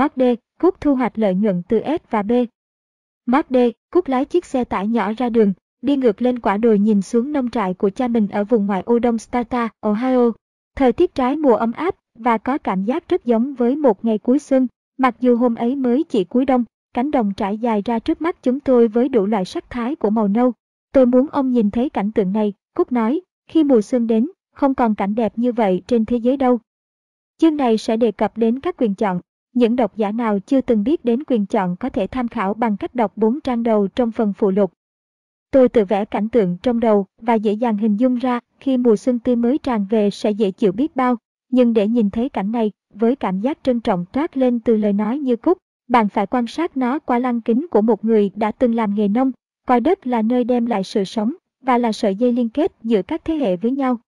Mark D. Cúc thu hoạch lợi nhuận từ S và B. Mark D. Cúc lái chiếc xe tải nhỏ ra đường, đi ngược lên quả đồi nhìn xuống nông trại của cha mình ở vùng ngoại ô đông Stata, Ohio. Thời tiết trái mùa ấm áp và có cảm giác rất giống với một ngày cuối xuân, mặc dù hôm ấy mới chỉ cuối đông, cánh đồng trải dài ra trước mắt chúng tôi với đủ loại sắc thái của màu nâu. Tôi muốn ông nhìn thấy cảnh tượng này, Cúc nói, khi mùa xuân đến, không còn cảnh đẹp như vậy trên thế giới đâu. Chương này sẽ đề cập đến các quyền chọn. Những độc giả nào chưa từng biết đến quyền chọn có thể tham khảo bằng cách đọc 4 trang đầu trong phần phụ lục. Tôi tự vẽ cảnh tượng trong đầu và dễ dàng hình dung ra khi mùa xuân tươi mới tràn về sẽ dễ chịu biết bao. Nhưng để nhìn thấy cảnh này, với cảm giác trân trọng toát lên từ lời nói như cúc, bạn phải quan sát nó qua lăng kính của một người đã từng làm nghề nông, coi đất là nơi đem lại sự sống và là sợi dây liên kết giữa các thế hệ với nhau.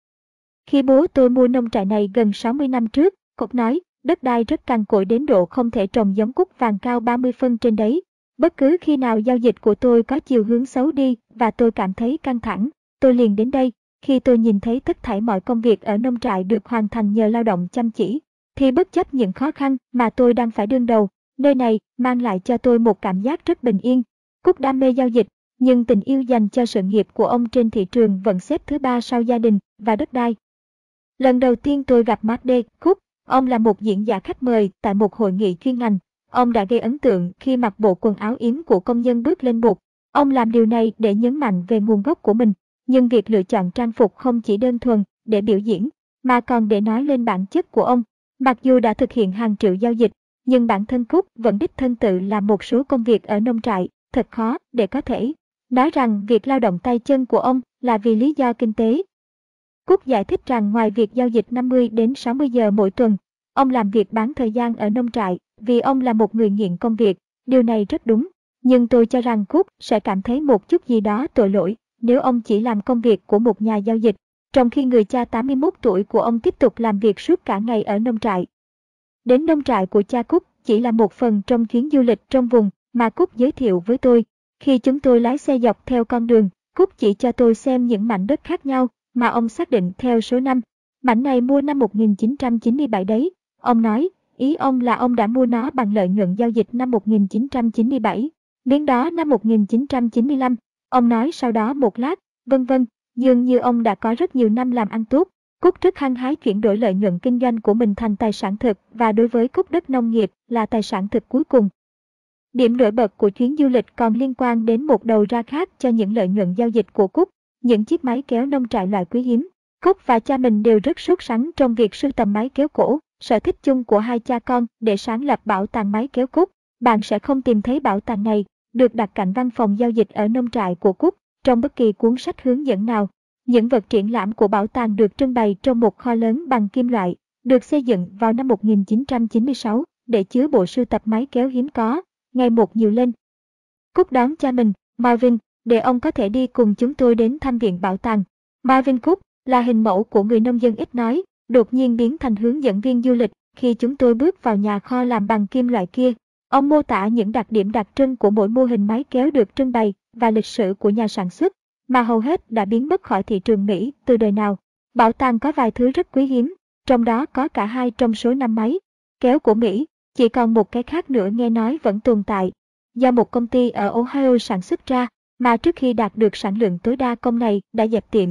Khi bố tôi mua nông trại này gần 60 năm trước, Cục nói, đất đai rất cằn cỗi đến độ không thể trồng giống cúc vàng cao 30 phân trên đấy. Bất cứ khi nào giao dịch của tôi có chiều hướng xấu đi và tôi cảm thấy căng thẳng, tôi liền đến đây. Khi tôi nhìn thấy tất thảy mọi công việc ở nông trại được hoàn thành nhờ lao động chăm chỉ, thì bất chấp những khó khăn mà tôi đang phải đương đầu, nơi này mang lại cho tôi một cảm giác rất bình yên. Cúc đam mê giao dịch, nhưng tình yêu dành cho sự nghiệp của ông trên thị trường vẫn xếp thứ ba sau gia đình và đất đai. Lần đầu tiên tôi gặp Mark D. Cook, ông là một diễn giả khách mời tại một hội nghị chuyên ngành. Ông đã gây ấn tượng khi mặc bộ quần áo yếm của công nhân bước lên bục. Ông làm điều này để nhấn mạnh về nguồn gốc của mình, nhưng việc lựa chọn trang phục không chỉ đơn thuần để biểu diễn, mà còn để nói lên bản chất của ông. Mặc dù đã thực hiện hàng triệu giao dịch, nhưng bản thân Cook vẫn đích thân tự làm một số công việc ở nông trại, thật khó để có thể nói rằng việc lao động tay chân của ông là vì lý do kinh tế. Cúc giải thích rằng ngoài việc giao dịch 50 đến 60 giờ mỗi tuần, ông làm việc bán thời gian ở nông trại vì ông là một người nghiện công việc, điều này rất đúng. Nhưng tôi cho rằng Cúc sẽ cảm thấy một chút gì đó tội lỗi nếu ông chỉ làm công việc của một nhà giao dịch, trong khi người cha 81 tuổi của ông tiếp tục làm việc suốt cả ngày ở nông trại. Đến nông trại của cha Cúc chỉ là một phần trong chuyến du lịch trong vùng mà Cúc giới thiệu với tôi. Khi chúng tôi lái xe dọc theo con đường, Cúc chỉ cho tôi xem những mảnh đất khác nhau mà ông xác định theo số năm. Mảnh này mua năm 1997 đấy. Ông nói, ý ông là ông đã mua nó bằng lợi nhuận giao dịch năm 1997. Đến đó năm 1995. Ông nói sau đó một lát, vân vân, dường như ông đã có rất nhiều năm làm ăn tốt. Cúc rất hăng hái chuyển đổi lợi nhuận kinh doanh của mình thành tài sản thực và đối với Cúc đất nông nghiệp là tài sản thực cuối cùng. Điểm nổi bật của chuyến du lịch còn liên quan đến một đầu ra khác cho những lợi nhuận giao dịch của Cúc, những chiếc máy kéo nông trại loại quý hiếm. Cúc và cha mình đều rất sốt sắng trong việc sưu tầm máy kéo cổ, sở thích chung của hai cha con để sáng lập bảo tàng máy kéo Cúc. Bạn sẽ không tìm thấy bảo tàng này, được đặt cạnh văn phòng giao dịch ở nông trại của Cúc, trong bất kỳ cuốn sách hướng dẫn nào. Những vật triển lãm của bảo tàng được trưng bày trong một kho lớn bằng kim loại, được xây dựng vào năm 1996 để chứa bộ sưu tập máy kéo hiếm có, ngày một nhiều lên. Cúc đón cha mình, Marvin, để ông có thể đi cùng chúng tôi đến thăm viện bảo tàng. Marvin Cook là hình mẫu của người nông dân ít nói, đột nhiên biến thành hướng dẫn viên du lịch khi chúng tôi bước vào nhà kho làm bằng kim loại kia. Ông mô tả những đặc điểm đặc trưng của mỗi mô hình máy kéo được trưng bày và lịch sử của nhà sản xuất, mà hầu hết đã biến mất khỏi thị trường Mỹ từ đời nào. Bảo tàng có vài thứ rất quý hiếm, trong đó có cả hai trong số năm máy kéo của Mỹ, chỉ còn một cái khác nữa nghe nói vẫn tồn tại, do một công ty ở Ohio sản xuất ra, mà trước khi đạt được sản lượng tối đa công này đã dẹp tiệm.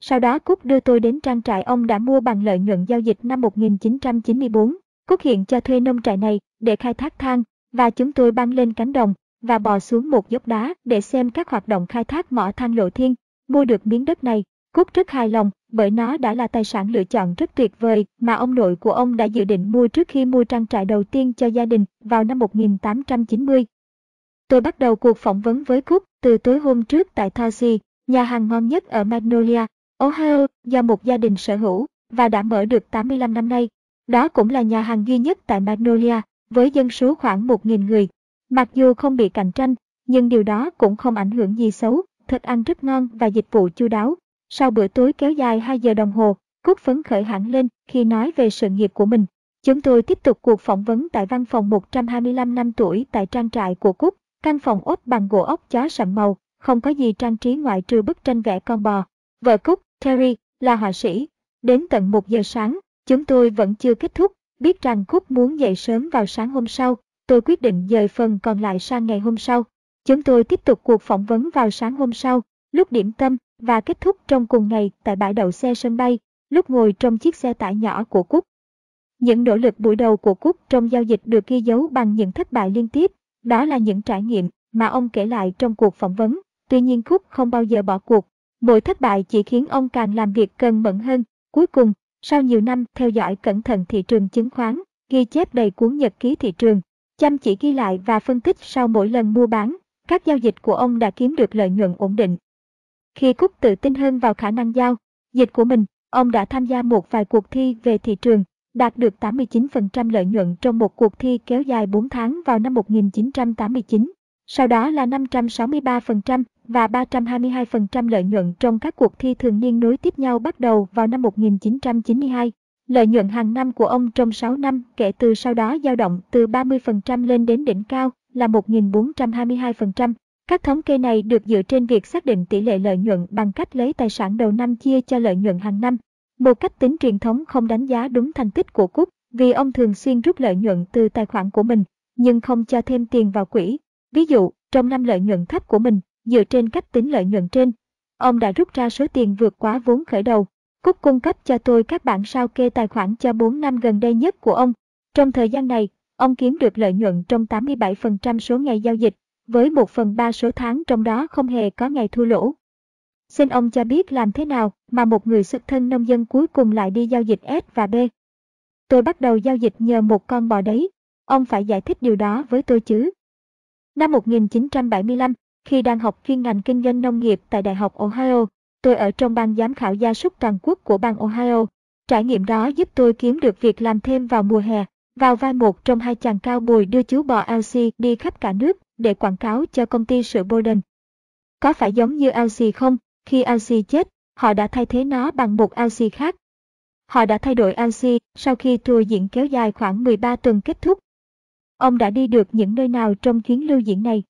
Sau đó Cúc đưa tôi đến trang trại ông đã mua bằng lợi nhuận giao dịch năm 1994. Cúc hiện cho thuê nông trại này để khai thác than, và chúng tôi băng lên cánh đồng và bò xuống một dốc đá để xem các hoạt động khai thác mỏ than lộ thiên. Mua được miếng đất này, Cúc rất hài lòng bởi nó đã là tài sản lựa chọn rất tuyệt vời mà ông nội của ông đã dự định mua trước khi mua trang trại đầu tiên cho gia đình vào năm 1890. Tôi bắt đầu cuộc phỏng vấn với Cook từ tối hôm trước tại Tarsi, nhà hàng ngon nhất ở Magnolia, Ohio, do một gia đình sở hữu, và đã mở được 85 năm nay. Đó cũng là nhà hàng duy nhất tại Magnolia, với dân số khoảng 1.000 người. Mặc dù không bị cạnh tranh, nhưng điều đó cũng không ảnh hưởng gì xấu, thức ăn rất ngon và dịch vụ chu đáo. Sau bữa tối kéo dài 2 giờ đồng hồ, Cúc phấn khởi hẳn lên khi nói về sự nghiệp của mình. Chúng tôi tiếp tục cuộc phỏng vấn tại văn phòng 125 năm tuổi tại trang trại của Cúc, Căn phòng ốp bằng gỗ ốc chó sậm màu, không có gì trang trí ngoại trừ bức tranh vẽ con bò. Vợ Cúc, Terry, là họa sĩ. Đến tận 1 giờ sáng, chúng tôi vẫn chưa kết thúc, Biết rằng Cúc muốn dậy sớm vào sáng hôm sau, tôi quyết định dời phần còn lại sang ngày hôm sau. Chúng tôi tiếp tục cuộc phỏng vấn vào sáng hôm sau, lúc điểm tâm và kết thúc trong cùng ngày tại bãi đậu xe sân bay, lúc ngồi trong chiếc xe tải nhỏ của Cúc. Những nỗ lực buổi đầu của Cúc trong giao dịch được ghi dấu bằng những thất bại liên tiếp, đó là những trải nghiệm mà ông kể lại trong cuộc phỏng vấn. Tuy nhiên Cúc không bao giờ bỏ cuộc. Mỗi thất bại chỉ khiến ông càng làm việc cần mẫn hơn. Cuối cùng, sau nhiều năm theo dõi cẩn thận thị trường chứng khoán, ghi chép đầy cuốn nhật ký thị trường, chăm chỉ ghi lại và phân tích sau mỗi lần mua bán, các giao dịch của ông đã kiếm được lợi nhuận ổn định. Khi Cúc tự tin hơn vào khả năng giao dịch của mình, ông đã tham gia một vài cuộc thi về thị trường, đạt được 89% lợi nhuận trong một cuộc thi kéo dài 4 tháng vào năm 1989. Sau đó là 563% và 322% lợi nhuận trong các cuộc thi thường niên nối tiếp nhau bắt đầu vào năm 1992. Lợi nhuận hàng năm của ông trong 6 năm kể từ sau đó dao động từ 30% lên đến đỉnh cao là 1.422%. Các thống kê này được dựa trên việc xác định tỷ lệ lợi nhuận bằng cách lấy tài sản đầu năm chia cho lợi nhuận hàng năm. Một cách tính truyền thống không đánh giá đúng thành tích của Cúc vì ông thường xuyên rút lợi nhuận từ tài khoản của mình, nhưng không cho thêm tiền vào quỹ. Ví dụ, trong năm lợi nhuận thấp của mình, dựa trên cách tính lợi nhuận trên, ông đã rút ra số tiền vượt quá vốn khởi đầu. Cúc cung cấp cho tôi các bản sao kê tài khoản cho 4 năm gần đây nhất của ông. Trong thời gian này, ông kiếm được lợi nhuận trong 87% số ngày giao dịch, với 1 phần 3 số tháng trong đó không hề có ngày thua lỗ. Xin ông cho biết làm thế nào mà một người xuất thân nông dân cuối cùng lại đi giao dịch S và B. Tôi bắt đầu giao dịch nhờ một con bò đấy. Ông phải giải thích điều đó với tôi chứ. Năm 1975, khi đang học chuyên ngành kinh doanh nông nghiệp tại Đại học Ohio, tôi ở trong ban giám khảo gia súc toàn quốc của bang Ohio. Trải nghiệm đó giúp tôi kiếm được việc làm thêm vào mùa hè, vào vai một trong hai chàng cao bồi đưa chú bò Elsie đi khắp cả nước để quảng cáo cho công ty sữa Borden. Có phải giống như Elsie không? Khi Alci chết, họ đã thay thế nó bằng một Alci khác. Họ đã thay đổi Alci sau khi tour diễn kéo dài khoảng 13 tuần kết thúc. Ông đã đi được những nơi nào trong chuyến lưu diễn này?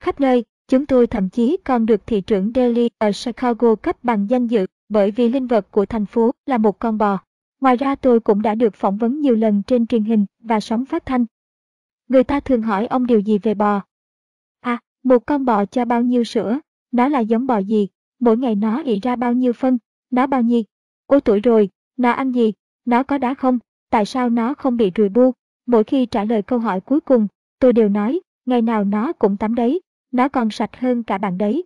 Khắp nơi, chúng tôi thậm chí còn được thị trưởng Delhi ở Chicago cấp bằng danh dự bởi vì linh vật của thành phố là một con bò. Ngoài ra tôi cũng đã được phỏng vấn nhiều lần trên truyền hình và sóng phát thanh. Người ta thường hỏi ông điều gì về bò. À, một con bò cho bao nhiêu sữa? Nó là giống bò gì? Mỗi ngày nó ị ra bao nhiêu phân? Nó bao nhiêu? Ô tuổi rồi, nó ăn gì? Nó có đá không? Tại sao nó không bị rùi bu? Mỗi khi trả lời câu hỏi cuối cùng, tôi đều nói, ngày nào nó cũng tắm đấy, nó còn sạch hơn cả bạn đấy.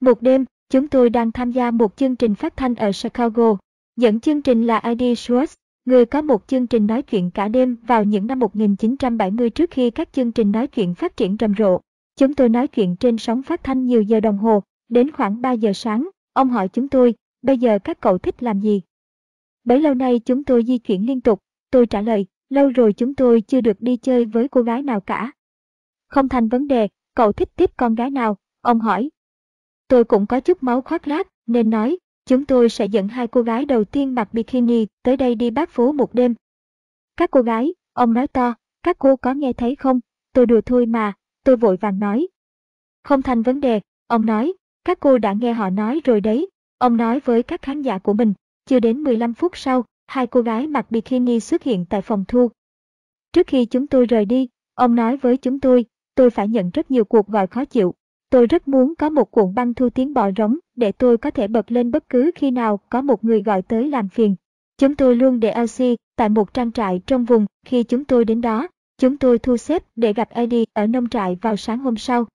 Một đêm, chúng tôi đang tham gia một chương trình phát thanh ở Chicago. Dẫn chương trình là ID Schwartz, người có một chương trình nói chuyện cả đêm vào những năm 1970 trước khi các chương trình nói chuyện phát triển rầm rộ. Chúng tôi nói chuyện trên sóng phát thanh nhiều giờ đồng hồ, đến khoảng 3 giờ sáng, ông hỏi chúng tôi, bây giờ các cậu thích làm gì? Bấy lâu nay chúng tôi di chuyển liên tục, tôi trả lời, lâu rồi chúng tôi chưa được đi chơi với cô gái nào cả. Không thành vấn đề, cậu thích tiếp con gái nào? Ông hỏi. Tôi cũng có chút máu khoác lác, nên nói, chúng tôi sẽ dẫn hai cô gái đầu tiên mặc bikini tới đây đi bát phố một đêm. Các cô gái, ông nói to, các cô có nghe thấy không? Tôi đùa thôi mà, tôi vội vàng nói. Không thành vấn đề, ông nói, các cô đã nghe họ nói rồi đấy. Ông nói với các khán giả của mình, chưa đến 15 phút sau, hai cô gái mặc bikini xuất hiện tại phòng thu. Trước khi chúng tôi rời đi, ông nói với chúng tôi, tôi phải nhận rất nhiều cuộc gọi khó chịu. Tôi rất muốn có một cuộn băng thu tiếng bò rống để tôi có thể bật lên bất cứ khi nào có một người gọi tới làm phiền. Chúng tôi luôn để Elsie tại một trang trại trong vùng khi chúng tôi đến đó. Chúng tôi thu xếp để gặp Eddie ở nông trại vào sáng hôm sau.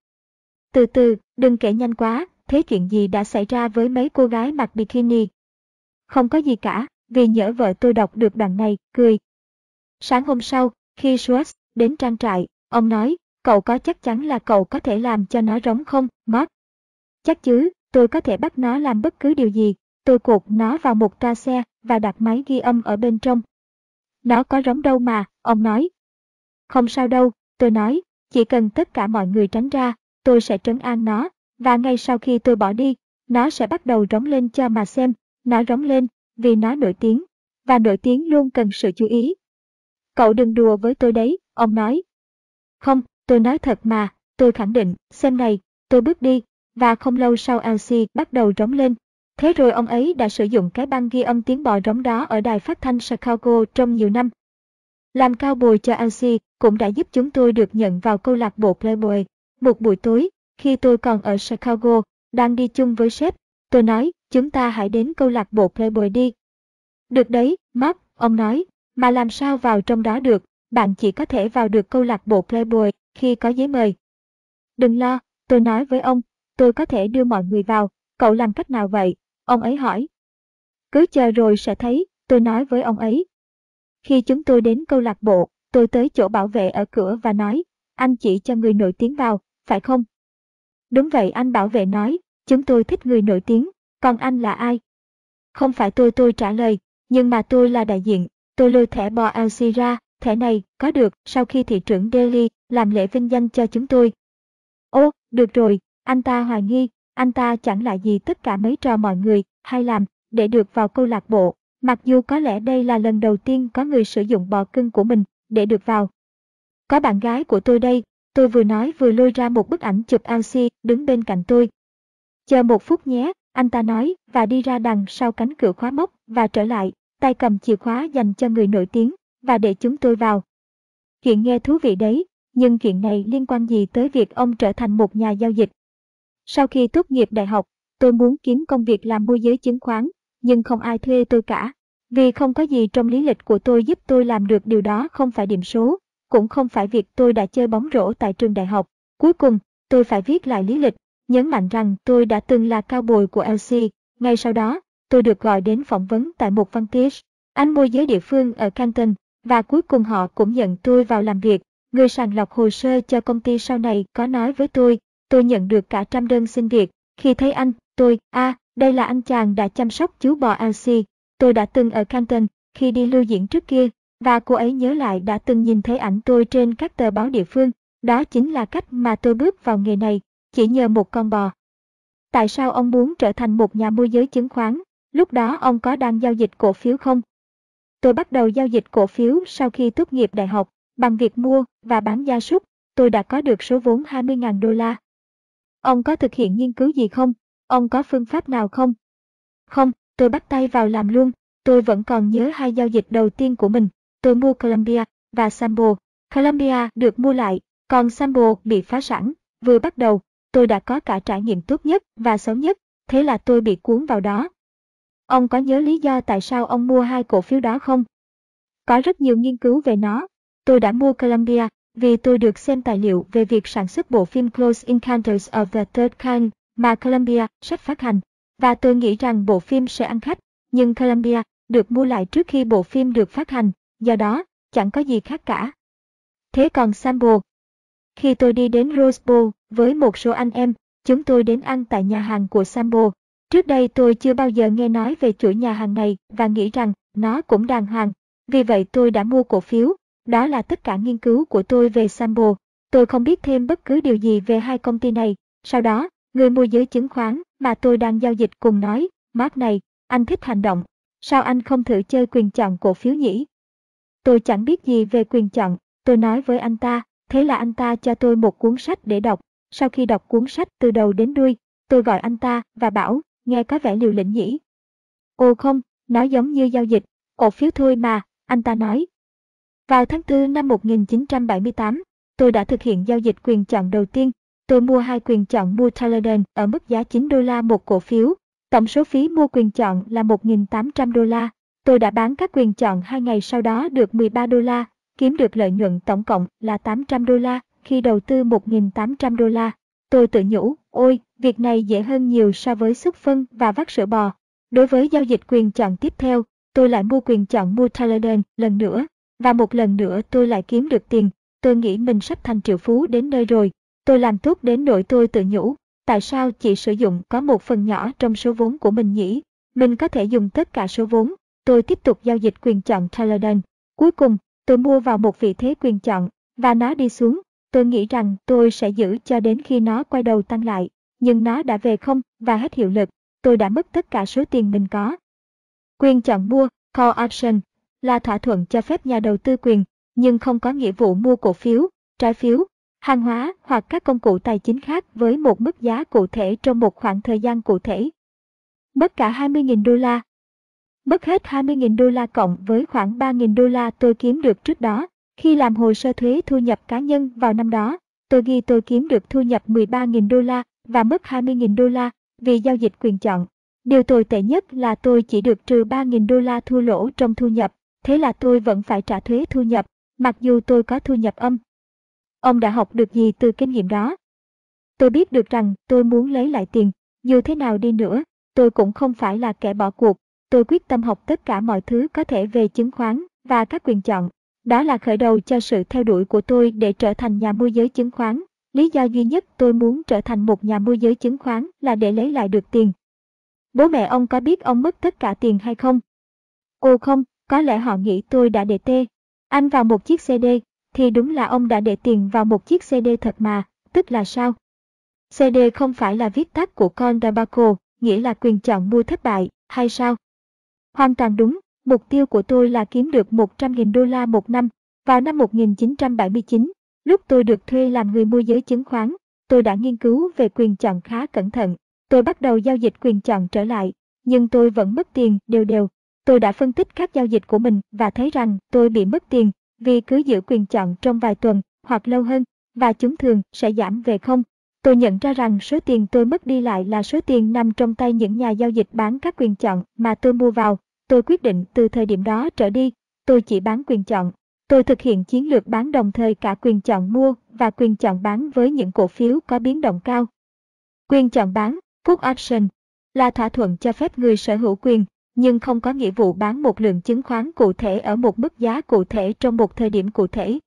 Từ từ, đừng kể nhanh quá, thế chuyện gì đã xảy ra với mấy cô gái mặc bikini? Không có gì cả, vì nhỡ vợ tôi đọc được đoạn này, cười. Sáng hôm sau, khi Schwartz đến trang trại, ông nói, cậu có chắc chắn là cậu có thể làm cho nó rống không, Mark? Chắc chứ, tôi có thể bắt nó làm bất cứ điều gì. Tôi cột nó vào một toa xe và đặt máy ghi âm ở bên trong. Nó có rống đâu mà, ông nói. Không sao đâu, tôi nói, chỉ cần tất cả mọi người tránh ra, tôi sẽ trấn an nó, và ngay sau khi tôi bỏ đi, nó sẽ bắt đầu rống lên cho mà xem, nó rống lên, vì nó nổi tiếng, và nổi tiếng luôn cần sự chú ý. Cậu đừng đùa với tôi đấy, ông nói. Không, tôi nói thật mà, tôi khẳng định, xem này, tôi bước đi, và không lâu sau Elsie bắt đầu rống lên. Thế rồi ông ấy đã sử dụng cái băng ghi âm tiếng bò rống đó ở đài phát thanh Chicago trong nhiều năm. Làm cao bồi cho Elsie cũng đã giúp chúng tôi được nhận vào câu lạc bộ Playboy. Một buổi tối, khi tôi còn ở Chicago, đang đi chung với sếp, tôi nói, chúng ta hãy đến câu lạc bộ Playboy đi. Được đấy, Mark, ông nói, mà làm sao vào trong đó được, bạn chỉ có thể vào được câu lạc bộ Playboy khi có giấy mời. Đừng lo, tôi nói với ông, tôi có thể đưa mọi người vào, cậu làm cách nào vậy? Ông ấy hỏi. Cứ chờ rồi sẽ thấy, tôi nói với ông ấy. Khi chúng tôi đến câu lạc bộ, tôi tới chỗ bảo vệ ở cửa và nói, anh chỉ cho người nổi tiếng vào, phải không? Đúng vậy anh bảo vệ nói, chúng tôi thích người nổi tiếng, còn anh là ai? Không phải tôi tôi trả lời, nhưng mà tôi là đại diện, tôi lôi thẻ bò LC ra, thẻ này có được sau khi thị trưởng Delhi làm lễ vinh danh cho chúng tôi. Ô, được rồi, anh ta hoài nghi, anh ta chẳng lại gì tất cả mấy trò mọi người hay làm để được vào câu lạc bộ, mặc dù có lẽ đây là lần đầu tiên có người sử dụng bò cưng của mình để được vào. Có bạn gái của tôi đây, tôi vừa nói vừa lôi ra một bức ảnh chụp Elsie đứng bên cạnh tôi. Chờ một phút nhé, anh ta nói và đi ra đằng sau cánh cửa khóa mốc và trở lại, tay cầm chìa khóa dành cho người nổi tiếng và để chúng tôi vào. Chuyện nghe thú vị đấy, nhưng chuyện này liên quan gì tới việc ông trở thành một nhà giao dịch? Sau khi tốt nghiệp đại học, tôi muốn kiếm công việc làm môi giới chứng khoán, nhưng không ai thuê tôi cả. Vì không có gì trong lý lịch của tôi giúp tôi làm được điều đó không phải điểm số, cũng không phải việc tôi đã chơi bóng rổ tại trường đại học. Cuối cùng, tôi phải viết lại lý lịch, nhấn mạnh rằng tôi đã từng là cao bồi của LC. Ngay sau đó, tôi được gọi đến phỏng vấn tại một văn tiết, anh môi giới địa phương ở Canton, và cuối cùng họ cũng nhận tôi vào làm việc. Người sàng lọc hồ sơ cho công ty sau này có nói với tôi, tôi nhận được cả trăm đơn xin việc. Khi thấy anh, tôi, a, à, đây là anh chàng đã chăm sóc chú bò LC. Tôi đã từng ở Canton khi đi lưu diễn trước kia, và cô ấy nhớ lại đã từng nhìn thấy ảnh tôi trên các tờ báo địa phương. Đó chính là cách mà tôi bước vào nghề này, chỉ nhờ một con bò. Tại sao ông muốn trở thành một nhà môi giới chứng khoán? Lúc đó ông có đang giao dịch cổ phiếu không? Tôi bắt đầu giao dịch cổ phiếu sau khi tốt nghiệp đại học, bằng việc mua và bán gia súc, tôi đã có được số vốn 20.000 đô la. Ông có thực hiện nghiên cứu gì không? Ông có phương pháp nào không? Không, tôi bắt tay vào làm luôn. Tôi vẫn còn nhớ hai giao dịch đầu tiên của mình. Tôi mua Columbia và Sambo. Columbia được mua lại, còn Sambo bị phá sản. Vừa bắt đầu, tôi đã có cả trải nghiệm tốt nhất và xấu nhất, thế là tôi bị cuốn vào đó. Ông có nhớ lý do tại sao ông mua hai cổ phiếu đó không? Có rất nhiều nghiên cứu về nó. Tôi đã mua Columbia vì tôi được xem tài liệu về việc sản xuất bộ phim Close Encounters of the Third Kind mà Columbia sắp phát hành, và tôi nghĩ rằng bộ phim sẽ ăn khách, nhưng Columbia được mua lại trước khi bộ phim được phát hành, do đó chẳng có gì khác cả. Thế còn Sambo? Khi tôi đi đến Rose Bowl với một số anh em, chúng tôi đến ăn tại nhà hàng của Sambo. Trước đây tôi chưa bao giờ nghe nói về chuỗi nhà hàng này và nghĩ rằng nó cũng đàng hoàng. Vì vậy tôi đã mua cổ phiếu. Đó là tất cả nghiên cứu của tôi về Sambo. Tôi không biết thêm bất cứ điều gì về hai công ty này. Sau đó, người môi giới chứng khoán mà tôi đang giao dịch cùng nói, Mark này, anh thích hành động. Sao anh không thử chơi quyền chọn cổ phiếu nhỉ? Tôi chẳng biết gì về quyền chọn, tôi nói với anh ta, thế là anh ta cho tôi một cuốn sách để đọc. Sau khi đọc cuốn sách từ đầu đến đuôi, tôi gọi anh ta và bảo, nghe có vẻ liều lĩnh nhỉ. Ồ không, nó giống như giao dịch, cổ phiếu thôi mà, anh ta nói. Vào tháng 4 năm 1978, tôi đã thực hiện giao dịch quyền chọn đầu tiên. Tôi mua hai quyền chọn mua Taladen ở mức giá 9 đô la một cổ phiếu. Tổng số phí mua quyền chọn là 1.800 đô la. Tôi đã bán các quyền chọn hai ngày sau đó được 13 đô la, kiếm được lợi nhuận tổng cộng là 800 đô la khi đầu tư 1.800 đô la. Tôi tự nhủ, ôi, việc này dễ hơn nhiều so với xúc phân và vắt sữa bò. Đối với giao dịch quyền chọn tiếp theo, tôi lại mua quyền chọn mua Taladen lần nữa, và một lần nữa tôi lại kiếm được tiền. Tôi nghĩ mình sắp thành triệu phú đến nơi rồi. Tôi làm tốt đến nỗi tôi tự nhủ, tại sao chỉ sử dụng có một phần nhỏ trong số vốn của mình nhỉ? Mình có thể dùng tất cả số vốn. Tôi tiếp tục giao dịch quyền chọn Taladen. Cuối cùng, tôi mua vào một vị thế quyền chọn, và nó đi xuống. Tôi nghĩ rằng tôi sẽ giữ cho đến khi nó quay đầu tăng lại, nhưng nó đã về không và hết hiệu lực. Tôi đã mất tất cả số tiền mình có. Quyền chọn mua, call option, là thỏa thuận cho phép nhà đầu tư quyền, nhưng không có nghĩa vụ mua cổ phiếu, trái phiếu, hàng hóa hoặc các công cụ tài chính khác với một mức giá cụ thể trong một khoảng thời gian cụ thể. Mất cả 20.000 đô la. Mất hết 20.000 đô la cộng với khoảng 3.000 đô la tôi kiếm được trước đó. Khi làm hồ sơ thuế thu nhập cá nhân vào năm đó, tôi ghi tôi kiếm được thu nhập 13.000 đô la và mất 20.000 đô la vì giao dịch quyền chọn. Điều tồi tệ nhất là tôi chỉ được trừ 3.000 đô la thua lỗ trong thu nhập, thế là tôi vẫn phải trả thuế thu nhập, mặc dù tôi có thu nhập âm. Ông đã học được gì từ kinh nghiệm đó? Tôi biết được rằng tôi muốn lấy lại tiền, dù thế nào đi nữa, tôi cũng không phải là kẻ bỏ cuộc. Tôi quyết tâm học tất cả mọi thứ có thể về chứng khoán và các quyền chọn. Đó là khởi đầu cho sự theo đuổi của tôi để trở thành nhà môi giới chứng khoán. Lý do duy nhất tôi muốn trở thành một nhà môi giới chứng khoán là để lấy lại được tiền. Bố mẹ ông có biết ông mất tất cả tiền hay không? Ồ không, có lẽ họ nghĩ tôi đã để tê. Anh vào một chiếc CD, thì đúng là ông đã để tiền vào một chiếc CD thật mà, tức là sao? CD không phải là viết tắt của con Dabaco, nghĩa là quyền chọn mua thất bại, hay sao? Hoàn toàn đúng, mục tiêu của tôi là kiếm được 100.000 đô la một năm. Vào năm 1979, lúc tôi được thuê làm người môi giới chứng khoán, tôi đã nghiên cứu về quyền chọn khá cẩn thận. Tôi bắt đầu giao dịch quyền chọn trở lại, nhưng tôi vẫn mất tiền đều đều. Tôi đã phân tích các giao dịch của mình và thấy rằng tôi bị mất tiền vì cứ giữ quyền chọn trong vài tuần hoặc lâu hơn và chúng thường sẽ giảm về không Tôi nhận ra rằng số tiền tôi mất đi lại là số tiền nằm trong tay những nhà giao dịch bán các quyền chọn mà tôi mua vào. Tôi quyết định từ thời điểm đó trở đi, tôi chỉ bán quyền chọn. Tôi thực hiện chiến lược bán đồng thời cả quyền chọn mua và quyền chọn bán với những cổ phiếu có biến động cao. Quyền chọn bán, put option, là thỏa thuận cho phép người sở hữu quyền, nhưng không có nghĩa vụ bán một lượng chứng khoán cụ thể ở một mức giá cụ thể trong một thời điểm cụ thể.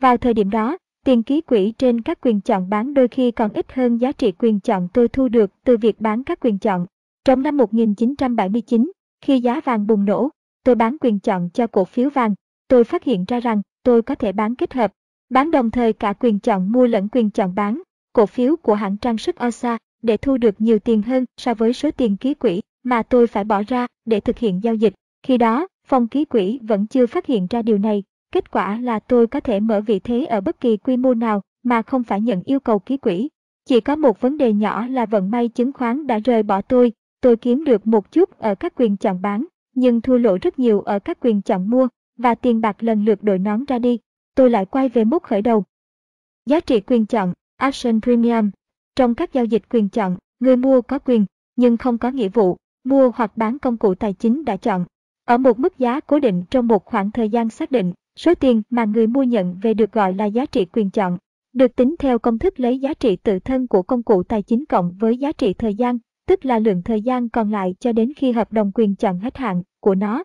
Vào thời điểm đó, Tiền ký quỹ trên các quyền chọn bán đôi khi còn ít hơn giá trị quyền chọn tôi thu được từ việc bán các quyền chọn. Trong năm 1979, khi giá vàng bùng nổ, tôi bán quyền chọn cho cổ phiếu vàng. Tôi phát hiện ra rằng tôi có thể bán kết hợp, bán đồng thời cả quyền chọn mua lẫn quyền chọn bán, cổ phiếu của hãng trang sức Osa để thu được nhiều tiền hơn so với số tiền ký quỹ mà tôi phải bỏ ra để thực hiện giao dịch. Khi đó, phòng ký quỹ vẫn chưa phát hiện ra điều này Kết quả là tôi có thể mở vị thế ở bất kỳ quy mô nào mà không phải nhận yêu cầu ký quỹ. Chỉ có một vấn đề nhỏ là vận may chứng khoán đã rời bỏ tôi, tôi kiếm được một chút ở các quyền chọn bán, nhưng thua lỗ rất nhiều ở các quyền chọn mua, và tiền bạc lần lượt đội nón ra đi. Tôi lại quay về mốc khởi đầu. Giá trị quyền chọn, Action Premium. Trong các giao dịch quyền chọn, người mua có quyền, nhưng không có nghĩa vụ, mua hoặc bán công cụ tài chính đã chọn. Ở một mức giá cố định trong một khoảng thời gian xác định, Số tiền mà người mua nhận về được gọi là giá trị quyền chọn, được tính theo công thức lấy giá trị tự thân của công cụ tài chính cộng với giá trị thời gian, tức là lượng thời gian còn lại cho đến khi hợp đồng quyền chọn hết hạn của nó.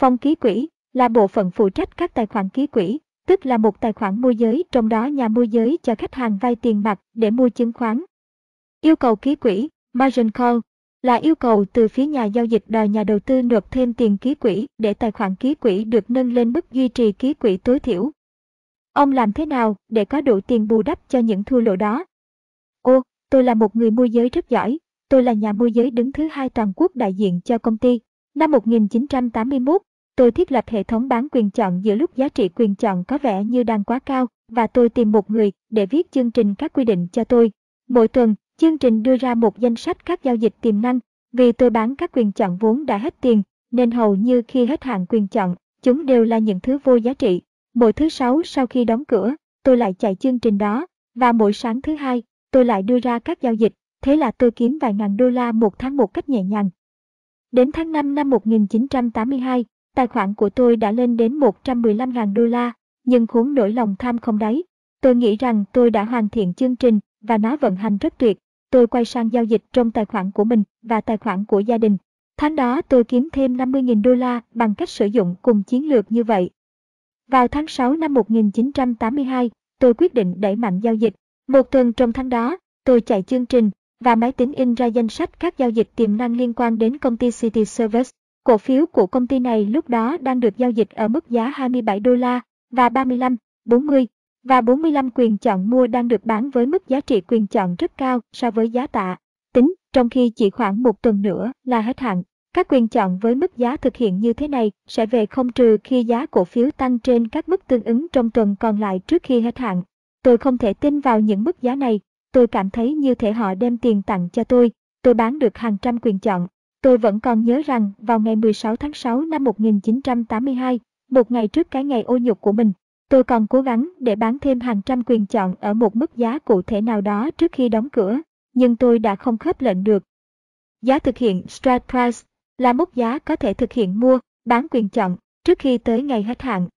Phong ký quỹ là bộ phận phụ trách các tài khoản ký quỹ, tức là một tài khoản môi giới trong đó nhà môi giới cho khách hàng vay tiền mặt để mua chứng khoán. Yêu cầu ký quỹ, margin call, là yêu cầu từ phía nhà giao dịch đòi nhà đầu tư nộp thêm tiền ký quỹ để tài khoản ký quỹ được nâng lên mức duy trì ký quỹ tối thiểu. Ông làm thế nào để có đủ tiền bù đắp cho những thua lỗ đó? Ô, tôi là một người môi giới rất giỏi. Tôi là nhà môi giới đứng thứ hai toàn quốc đại diện cho công ty. Năm 1981, tôi thiết lập hệ thống bán quyền chọn giữa lúc giá trị quyền chọn có vẻ như đang quá cao và tôi tìm một người để viết chương trình các quy định cho tôi. Mỗi tuần, Chương trình đưa ra một danh sách các giao dịch tiềm năng, vì tôi bán các quyền chọn vốn đã hết tiền, nên hầu như khi hết hạn quyền chọn, chúng đều là những thứ vô giá trị. Mỗi thứ sáu sau khi đóng cửa, tôi lại chạy chương trình đó, và mỗi sáng thứ hai, tôi lại đưa ra các giao dịch, thế là tôi kiếm vài ngàn đô la một tháng một cách nhẹ nhàng. Đến tháng 5 năm 1982, tài khoản của tôi đã lên đến 115.000 đô la, nhưng khốn nỗi lòng tham không đáy. Tôi nghĩ rằng tôi đã hoàn thiện chương trình và nó vận hành rất tuyệt tôi quay sang giao dịch trong tài khoản của mình và tài khoản của gia đình. Tháng đó tôi kiếm thêm 50.000 đô la bằng cách sử dụng cùng chiến lược như vậy. Vào tháng 6 năm 1982, tôi quyết định đẩy mạnh giao dịch. Một tuần trong tháng đó, tôi chạy chương trình và máy tính in ra danh sách các giao dịch tiềm năng liên quan đến công ty City Service. Cổ phiếu của công ty này lúc đó đang được giao dịch ở mức giá 27 đô la và 35, 40 và 45 quyền chọn mua đang được bán với mức giá trị quyền chọn rất cao so với giá tạ. Tính, trong khi chỉ khoảng một tuần nữa là hết hạn. Các quyền chọn với mức giá thực hiện như thế này sẽ về không trừ khi giá cổ phiếu tăng trên các mức tương ứng trong tuần còn lại trước khi hết hạn. Tôi không thể tin vào những mức giá này, tôi cảm thấy như thể họ đem tiền tặng cho tôi, tôi bán được hàng trăm quyền chọn. Tôi vẫn còn nhớ rằng vào ngày 16 tháng 6 năm 1982, một ngày trước cái ngày ô nhục của mình, tôi còn cố gắng để bán thêm hàng trăm quyền chọn ở một mức giá cụ thể nào đó trước khi đóng cửa, nhưng tôi đã không khớp lệnh được. Giá thực hiện strike price là mức giá có thể thực hiện mua, bán quyền chọn trước khi tới ngày hết hạn.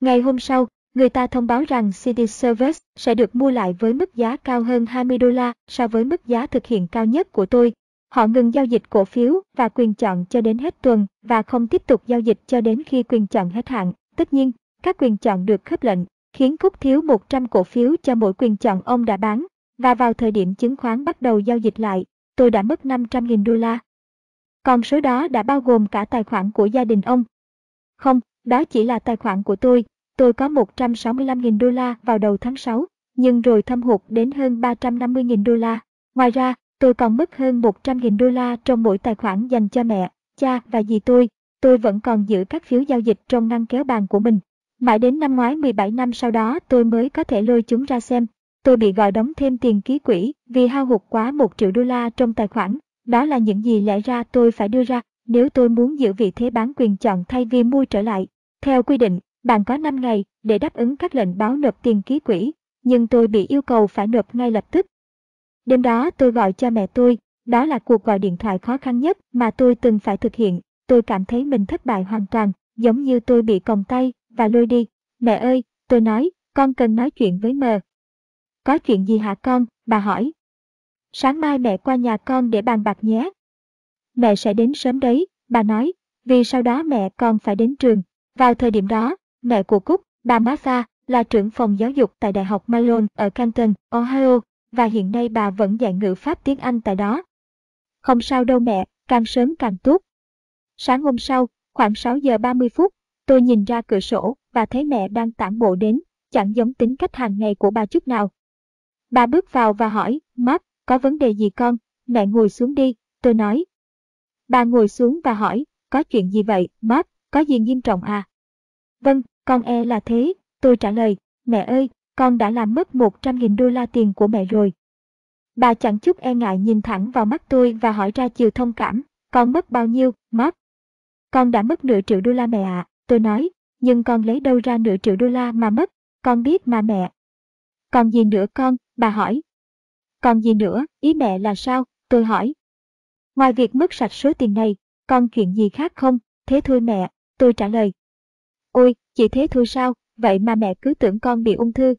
Ngày hôm sau, người ta thông báo rằng CD Service sẽ được mua lại với mức giá cao hơn 20 đô la so với mức giá thực hiện cao nhất của tôi. Họ ngừng giao dịch cổ phiếu và quyền chọn cho đến hết tuần và không tiếp tục giao dịch cho đến khi quyền chọn hết hạn. Tất nhiên, các quyền chọn được khớp lệnh, khiến Cúc thiếu 100 cổ phiếu cho mỗi quyền chọn ông đã bán. Và vào thời điểm chứng khoán bắt đầu giao dịch lại, tôi đã mất 500.000 đô la. Còn số đó đã bao gồm cả tài khoản của gia đình ông. Không, đó chỉ là tài khoản của tôi, Tôi có 165.000 đô la vào đầu tháng 6, nhưng rồi thâm hụt đến hơn 350.000 đô la. Ngoài ra, tôi còn mất hơn 100.000 đô la trong mỗi tài khoản dành cho mẹ, cha và dì tôi. Tôi vẫn còn giữ các phiếu giao dịch trong ngăn kéo bàn của mình. Mãi đến năm ngoái 17 năm sau đó tôi mới có thể lôi chúng ra xem. Tôi bị gọi đóng thêm tiền ký quỹ vì hao hụt quá 1 triệu đô la trong tài khoản. Đó là những gì lẽ ra tôi phải đưa ra nếu tôi muốn giữ vị thế bán quyền chọn thay vì mua trở lại. Theo quy định, bạn có 5 ngày để đáp ứng các lệnh báo nộp tiền ký quỹ, nhưng tôi bị yêu cầu phải nộp ngay lập tức. Đêm đó tôi gọi cho mẹ tôi, đó là cuộc gọi điện thoại khó khăn nhất mà tôi từng phải thực hiện. Tôi cảm thấy mình thất bại hoàn toàn, giống như tôi bị còng tay và lôi đi. Mẹ ơi, tôi nói, con cần nói chuyện với mờ. Có chuyện gì hả con? Bà hỏi. Sáng mai mẹ qua nhà con để bàn bạc nhé. Mẹ sẽ đến sớm đấy, bà nói, vì sau đó mẹ con phải đến trường. Vào thời điểm đó, Mẹ của Cúc, bà Martha, là trưởng phòng giáo dục tại Đại học Malone ở Canton, Ohio, và hiện nay bà vẫn dạy ngữ pháp tiếng Anh tại đó. Không sao đâu mẹ, càng sớm càng tốt. Sáng hôm sau, khoảng 6 giờ 30 phút, tôi nhìn ra cửa sổ và thấy mẹ đang tản bộ đến, chẳng giống tính cách hàng ngày của bà chút nào. Bà bước vào và hỏi, Mark, có vấn đề gì con? Mẹ ngồi xuống đi, tôi nói. Bà ngồi xuống và hỏi, có chuyện gì vậy, Mark, có gì nghiêm trọng à? Vâng, con e là thế, tôi trả lời, mẹ ơi, con đã làm mất 100.000 đô la tiền của mẹ rồi. Bà chẳng chút e ngại nhìn thẳng vào mắt tôi và hỏi ra chiều thông cảm, con mất bao nhiêu, Mark? Con đã mất nửa triệu đô la mẹ ạ, à, tôi nói, nhưng con lấy đâu ra nửa triệu đô la mà mất, con biết mà mẹ. Còn gì nữa con, bà hỏi. Còn gì nữa, ý mẹ là sao, tôi hỏi. Ngoài việc mất sạch số tiền này, con chuyện gì khác không, thế thôi mẹ, tôi trả lời. Ôi, chỉ thế thôi sao, vậy mà mẹ cứ tưởng con bị ung thư.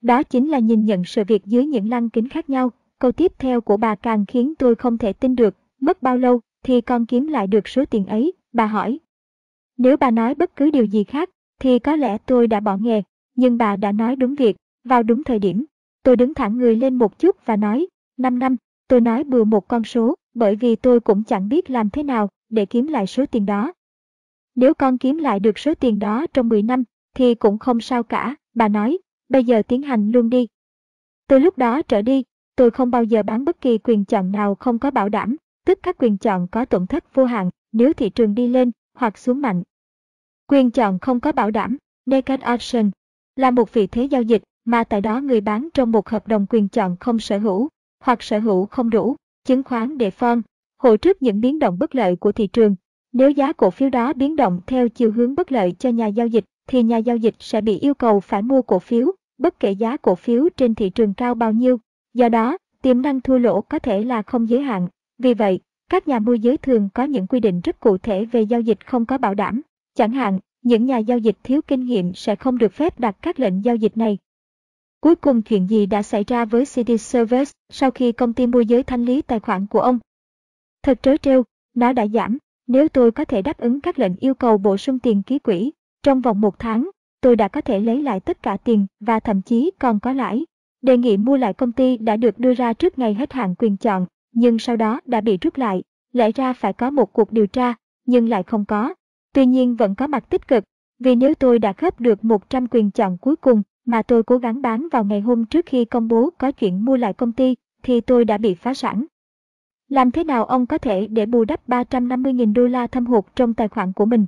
Đó chính là nhìn nhận sự việc dưới những lăng kính khác nhau. Câu tiếp theo của bà càng khiến tôi không thể tin được, mất bao lâu thì con kiếm lại được số tiền ấy, bà hỏi. Nếu bà nói bất cứ điều gì khác, thì có lẽ tôi đã bỏ nghề, nhưng bà đã nói đúng việc, vào đúng thời điểm. Tôi đứng thẳng người lên một chút và nói, 5 năm, tôi nói bừa một con số, bởi vì tôi cũng chẳng biết làm thế nào để kiếm lại số tiền đó. Nếu con kiếm lại được số tiền đó trong 10 năm, thì cũng không sao cả, bà nói, bây giờ tiến hành luôn đi. Từ lúc đó trở đi, tôi không bao giờ bán bất kỳ quyền chọn nào không có bảo đảm, tức các quyền chọn có tổn thất vô hạn nếu thị trường đi lên hoặc xuống mạnh. Quyền chọn không có bảo đảm, naked option, là một vị thế giao dịch mà tại đó người bán trong một hợp đồng quyền chọn không sở hữu hoặc sở hữu không đủ, chứng khoán để form, hộ trước những biến động bất lợi của thị trường nếu giá cổ phiếu đó biến động theo chiều hướng bất lợi cho nhà giao dịch, thì nhà giao dịch sẽ bị yêu cầu phải mua cổ phiếu, bất kể giá cổ phiếu trên thị trường cao bao nhiêu. Do đó, tiềm năng thua lỗ có thể là không giới hạn. Vì vậy, các nhà môi giới thường có những quy định rất cụ thể về giao dịch không có bảo đảm. Chẳng hạn, những nhà giao dịch thiếu kinh nghiệm sẽ không được phép đặt các lệnh giao dịch này. Cuối cùng chuyện gì đã xảy ra với City Service sau khi công ty môi giới thanh lý tài khoản của ông? Thật trớ trêu, nó đã giảm, nếu tôi có thể đáp ứng các lệnh yêu cầu bổ sung tiền ký quỹ, trong vòng một tháng, tôi đã có thể lấy lại tất cả tiền và thậm chí còn có lãi. Đề nghị mua lại công ty đã được đưa ra trước ngày hết hạn quyền chọn, nhưng sau đó đã bị rút lại. Lẽ ra phải có một cuộc điều tra, nhưng lại không có. Tuy nhiên vẫn có mặt tích cực, vì nếu tôi đã khớp được 100 quyền chọn cuối cùng mà tôi cố gắng bán vào ngày hôm trước khi công bố có chuyện mua lại công ty, thì tôi đã bị phá sản. Làm thế nào ông có thể để bù đắp 350.000 đô la thâm hụt trong tài khoản của mình?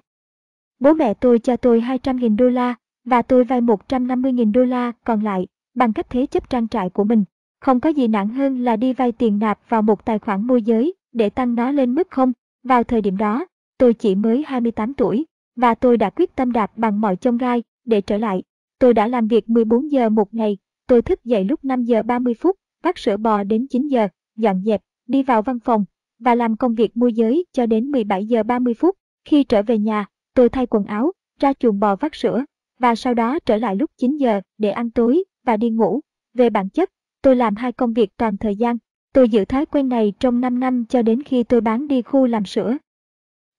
Bố mẹ tôi cho tôi 200.000 đô la và tôi vay 150.000 đô la còn lại bằng cách thế chấp trang trại của mình. Không có gì nặng hơn là đi vay tiền nạp vào một tài khoản môi giới để tăng nó lên mức không. Vào thời điểm đó, tôi chỉ mới 28 tuổi, và tôi đã quyết tâm đạp bằng mọi chông gai để trở lại. Tôi đã làm việc 14 giờ một ngày, tôi thức dậy lúc 5 giờ 30 phút, vắt sữa bò đến 9 giờ, dọn dẹp, đi vào văn phòng và làm công việc môi giới cho đến 17 giờ 30 phút. Khi trở về nhà, tôi thay quần áo, ra chuồng bò vắt sữa và sau đó trở lại lúc 9 giờ để ăn tối và đi ngủ. Về bản chất, tôi làm hai công việc toàn thời gian. Tôi giữ thói quen này trong 5 năm cho đến khi tôi bán đi khu làm sữa.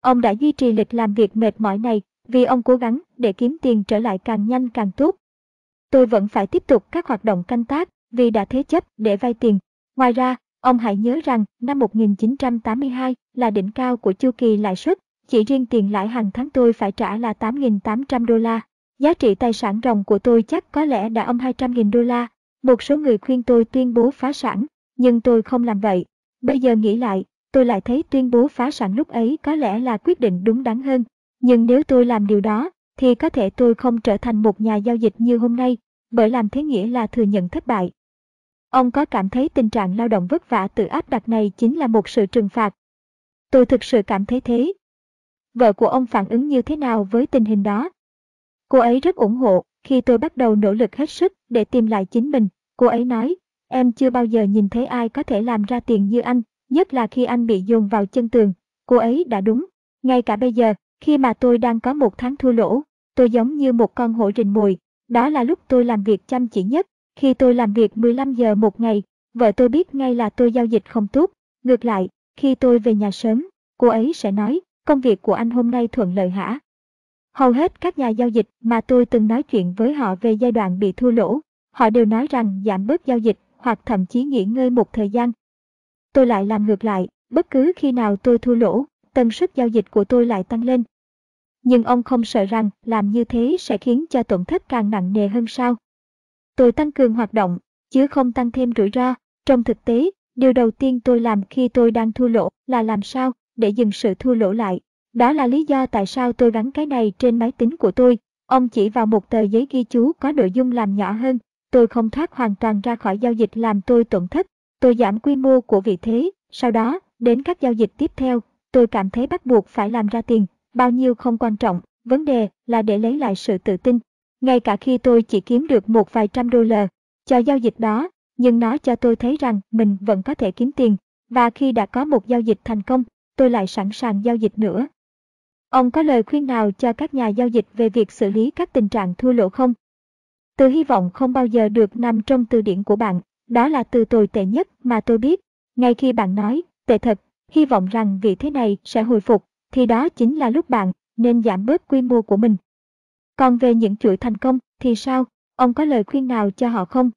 Ông đã duy trì lịch làm việc mệt mỏi này vì ông cố gắng để kiếm tiền trở lại càng nhanh càng tốt. Tôi vẫn phải tiếp tục các hoạt động canh tác vì đã thế chấp để vay tiền. Ngoài ra, ông hãy nhớ rằng năm 1982 là đỉnh cao của chu kỳ lãi suất. Chỉ riêng tiền lãi hàng tháng tôi phải trả là 8.800 đô la. Giá trị tài sản ròng của tôi chắc có lẽ đã âm 200.000 đô la. Một số người khuyên tôi tuyên bố phá sản, nhưng tôi không làm vậy. Bây giờ nghĩ lại, tôi lại thấy tuyên bố phá sản lúc ấy có lẽ là quyết định đúng đắn hơn. Nhưng nếu tôi làm điều đó, thì có thể tôi không trở thành một nhà giao dịch như hôm nay, bởi làm thế nghĩa là thừa nhận thất bại. Ông có cảm thấy tình trạng lao động vất vả tự áp đặt này chính là một sự trừng phạt? Tôi thực sự cảm thấy thế. Vợ của ông phản ứng như thế nào với tình hình đó? Cô ấy rất ủng hộ khi tôi bắt đầu nỗ lực hết sức để tìm lại chính mình. Cô ấy nói, em chưa bao giờ nhìn thấy ai có thể làm ra tiền như anh, nhất là khi anh bị dồn vào chân tường. Cô ấy đã đúng. Ngay cả bây giờ, khi mà tôi đang có một tháng thua lỗ, tôi giống như một con hổ rình mồi. Đó là lúc tôi làm việc chăm chỉ nhất. Khi tôi làm việc 15 giờ một ngày, vợ tôi biết ngay là tôi giao dịch không tốt. Ngược lại, khi tôi về nhà sớm, cô ấy sẽ nói, công việc của anh hôm nay thuận lợi hả? Hầu hết các nhà giao dịch mà tôi từng nói chuyện với họ về giai đoạn bị thua lỗ, họ đều nói rằng giảm bớt giao dịch hoặc thậm chí nghỉ ngơi một thời gian. Tôi lại làm ngược lại, bất cứ khi nào tôi thua lỗ, tần suất giao dịch của tôi lại tăng lên. Nhưng ông không sợ rằng làm như thế sẽ khiến cho tổn thất càng nặng nề hơn sao? Tôi tăng cường hoạt động, chứ không tăng thêm rủi ro. Trong thực tế, điều đầu tiên tôi làm khi tôi đang thua lỗ là làm sao để dừng sự thua lỗ lại. Đó là lý do tại sao tôi gắn cái này trên máy tính của tôi. Ông chỉ vào một tờ giấy ghi chú có nội dung làm nhỏ hơn. Tôi không thoát hoàn toàn ra khỏi giao dịch làm tôi tổn thất. Tôi giảm quy mô của vị thế. Sau đó, đến các giao dịch tiếp theo, tôi cảm thấy bắt buộc phải làm ra tiền. Bao nhiêu không quan trọng, vấn đề là để lấy lại sự tự tin. Ngay cả khi tôi chỉ kiếm được một vài trăm đô la cho giao dịch đó, nhưng nó cho tôi thấy rằng mình vẫn có thể kiếm tiền. Và khi đã có một giao dịch thành công, tôi lại sẵn sàng giao dịch nữa. Ông có lời khuyên nào cho các nhà giao dịch về việc xử lý các tình trạng thua lỗ không? Từ hy vọng không bao giờ được nằm trong từ điển của bạn, đó là từ tồi tệ nhất mà tôi biết. Ngay khi bạn nói, tệ thật, hy vọng rằng vị thế này sẽ hồi phục, thì đó chính là lúc bạn nên giảm bớt quy mô của mình. Còn về những chuỗi thành công thì sao? Ông có lời khuyên nào cho họ không?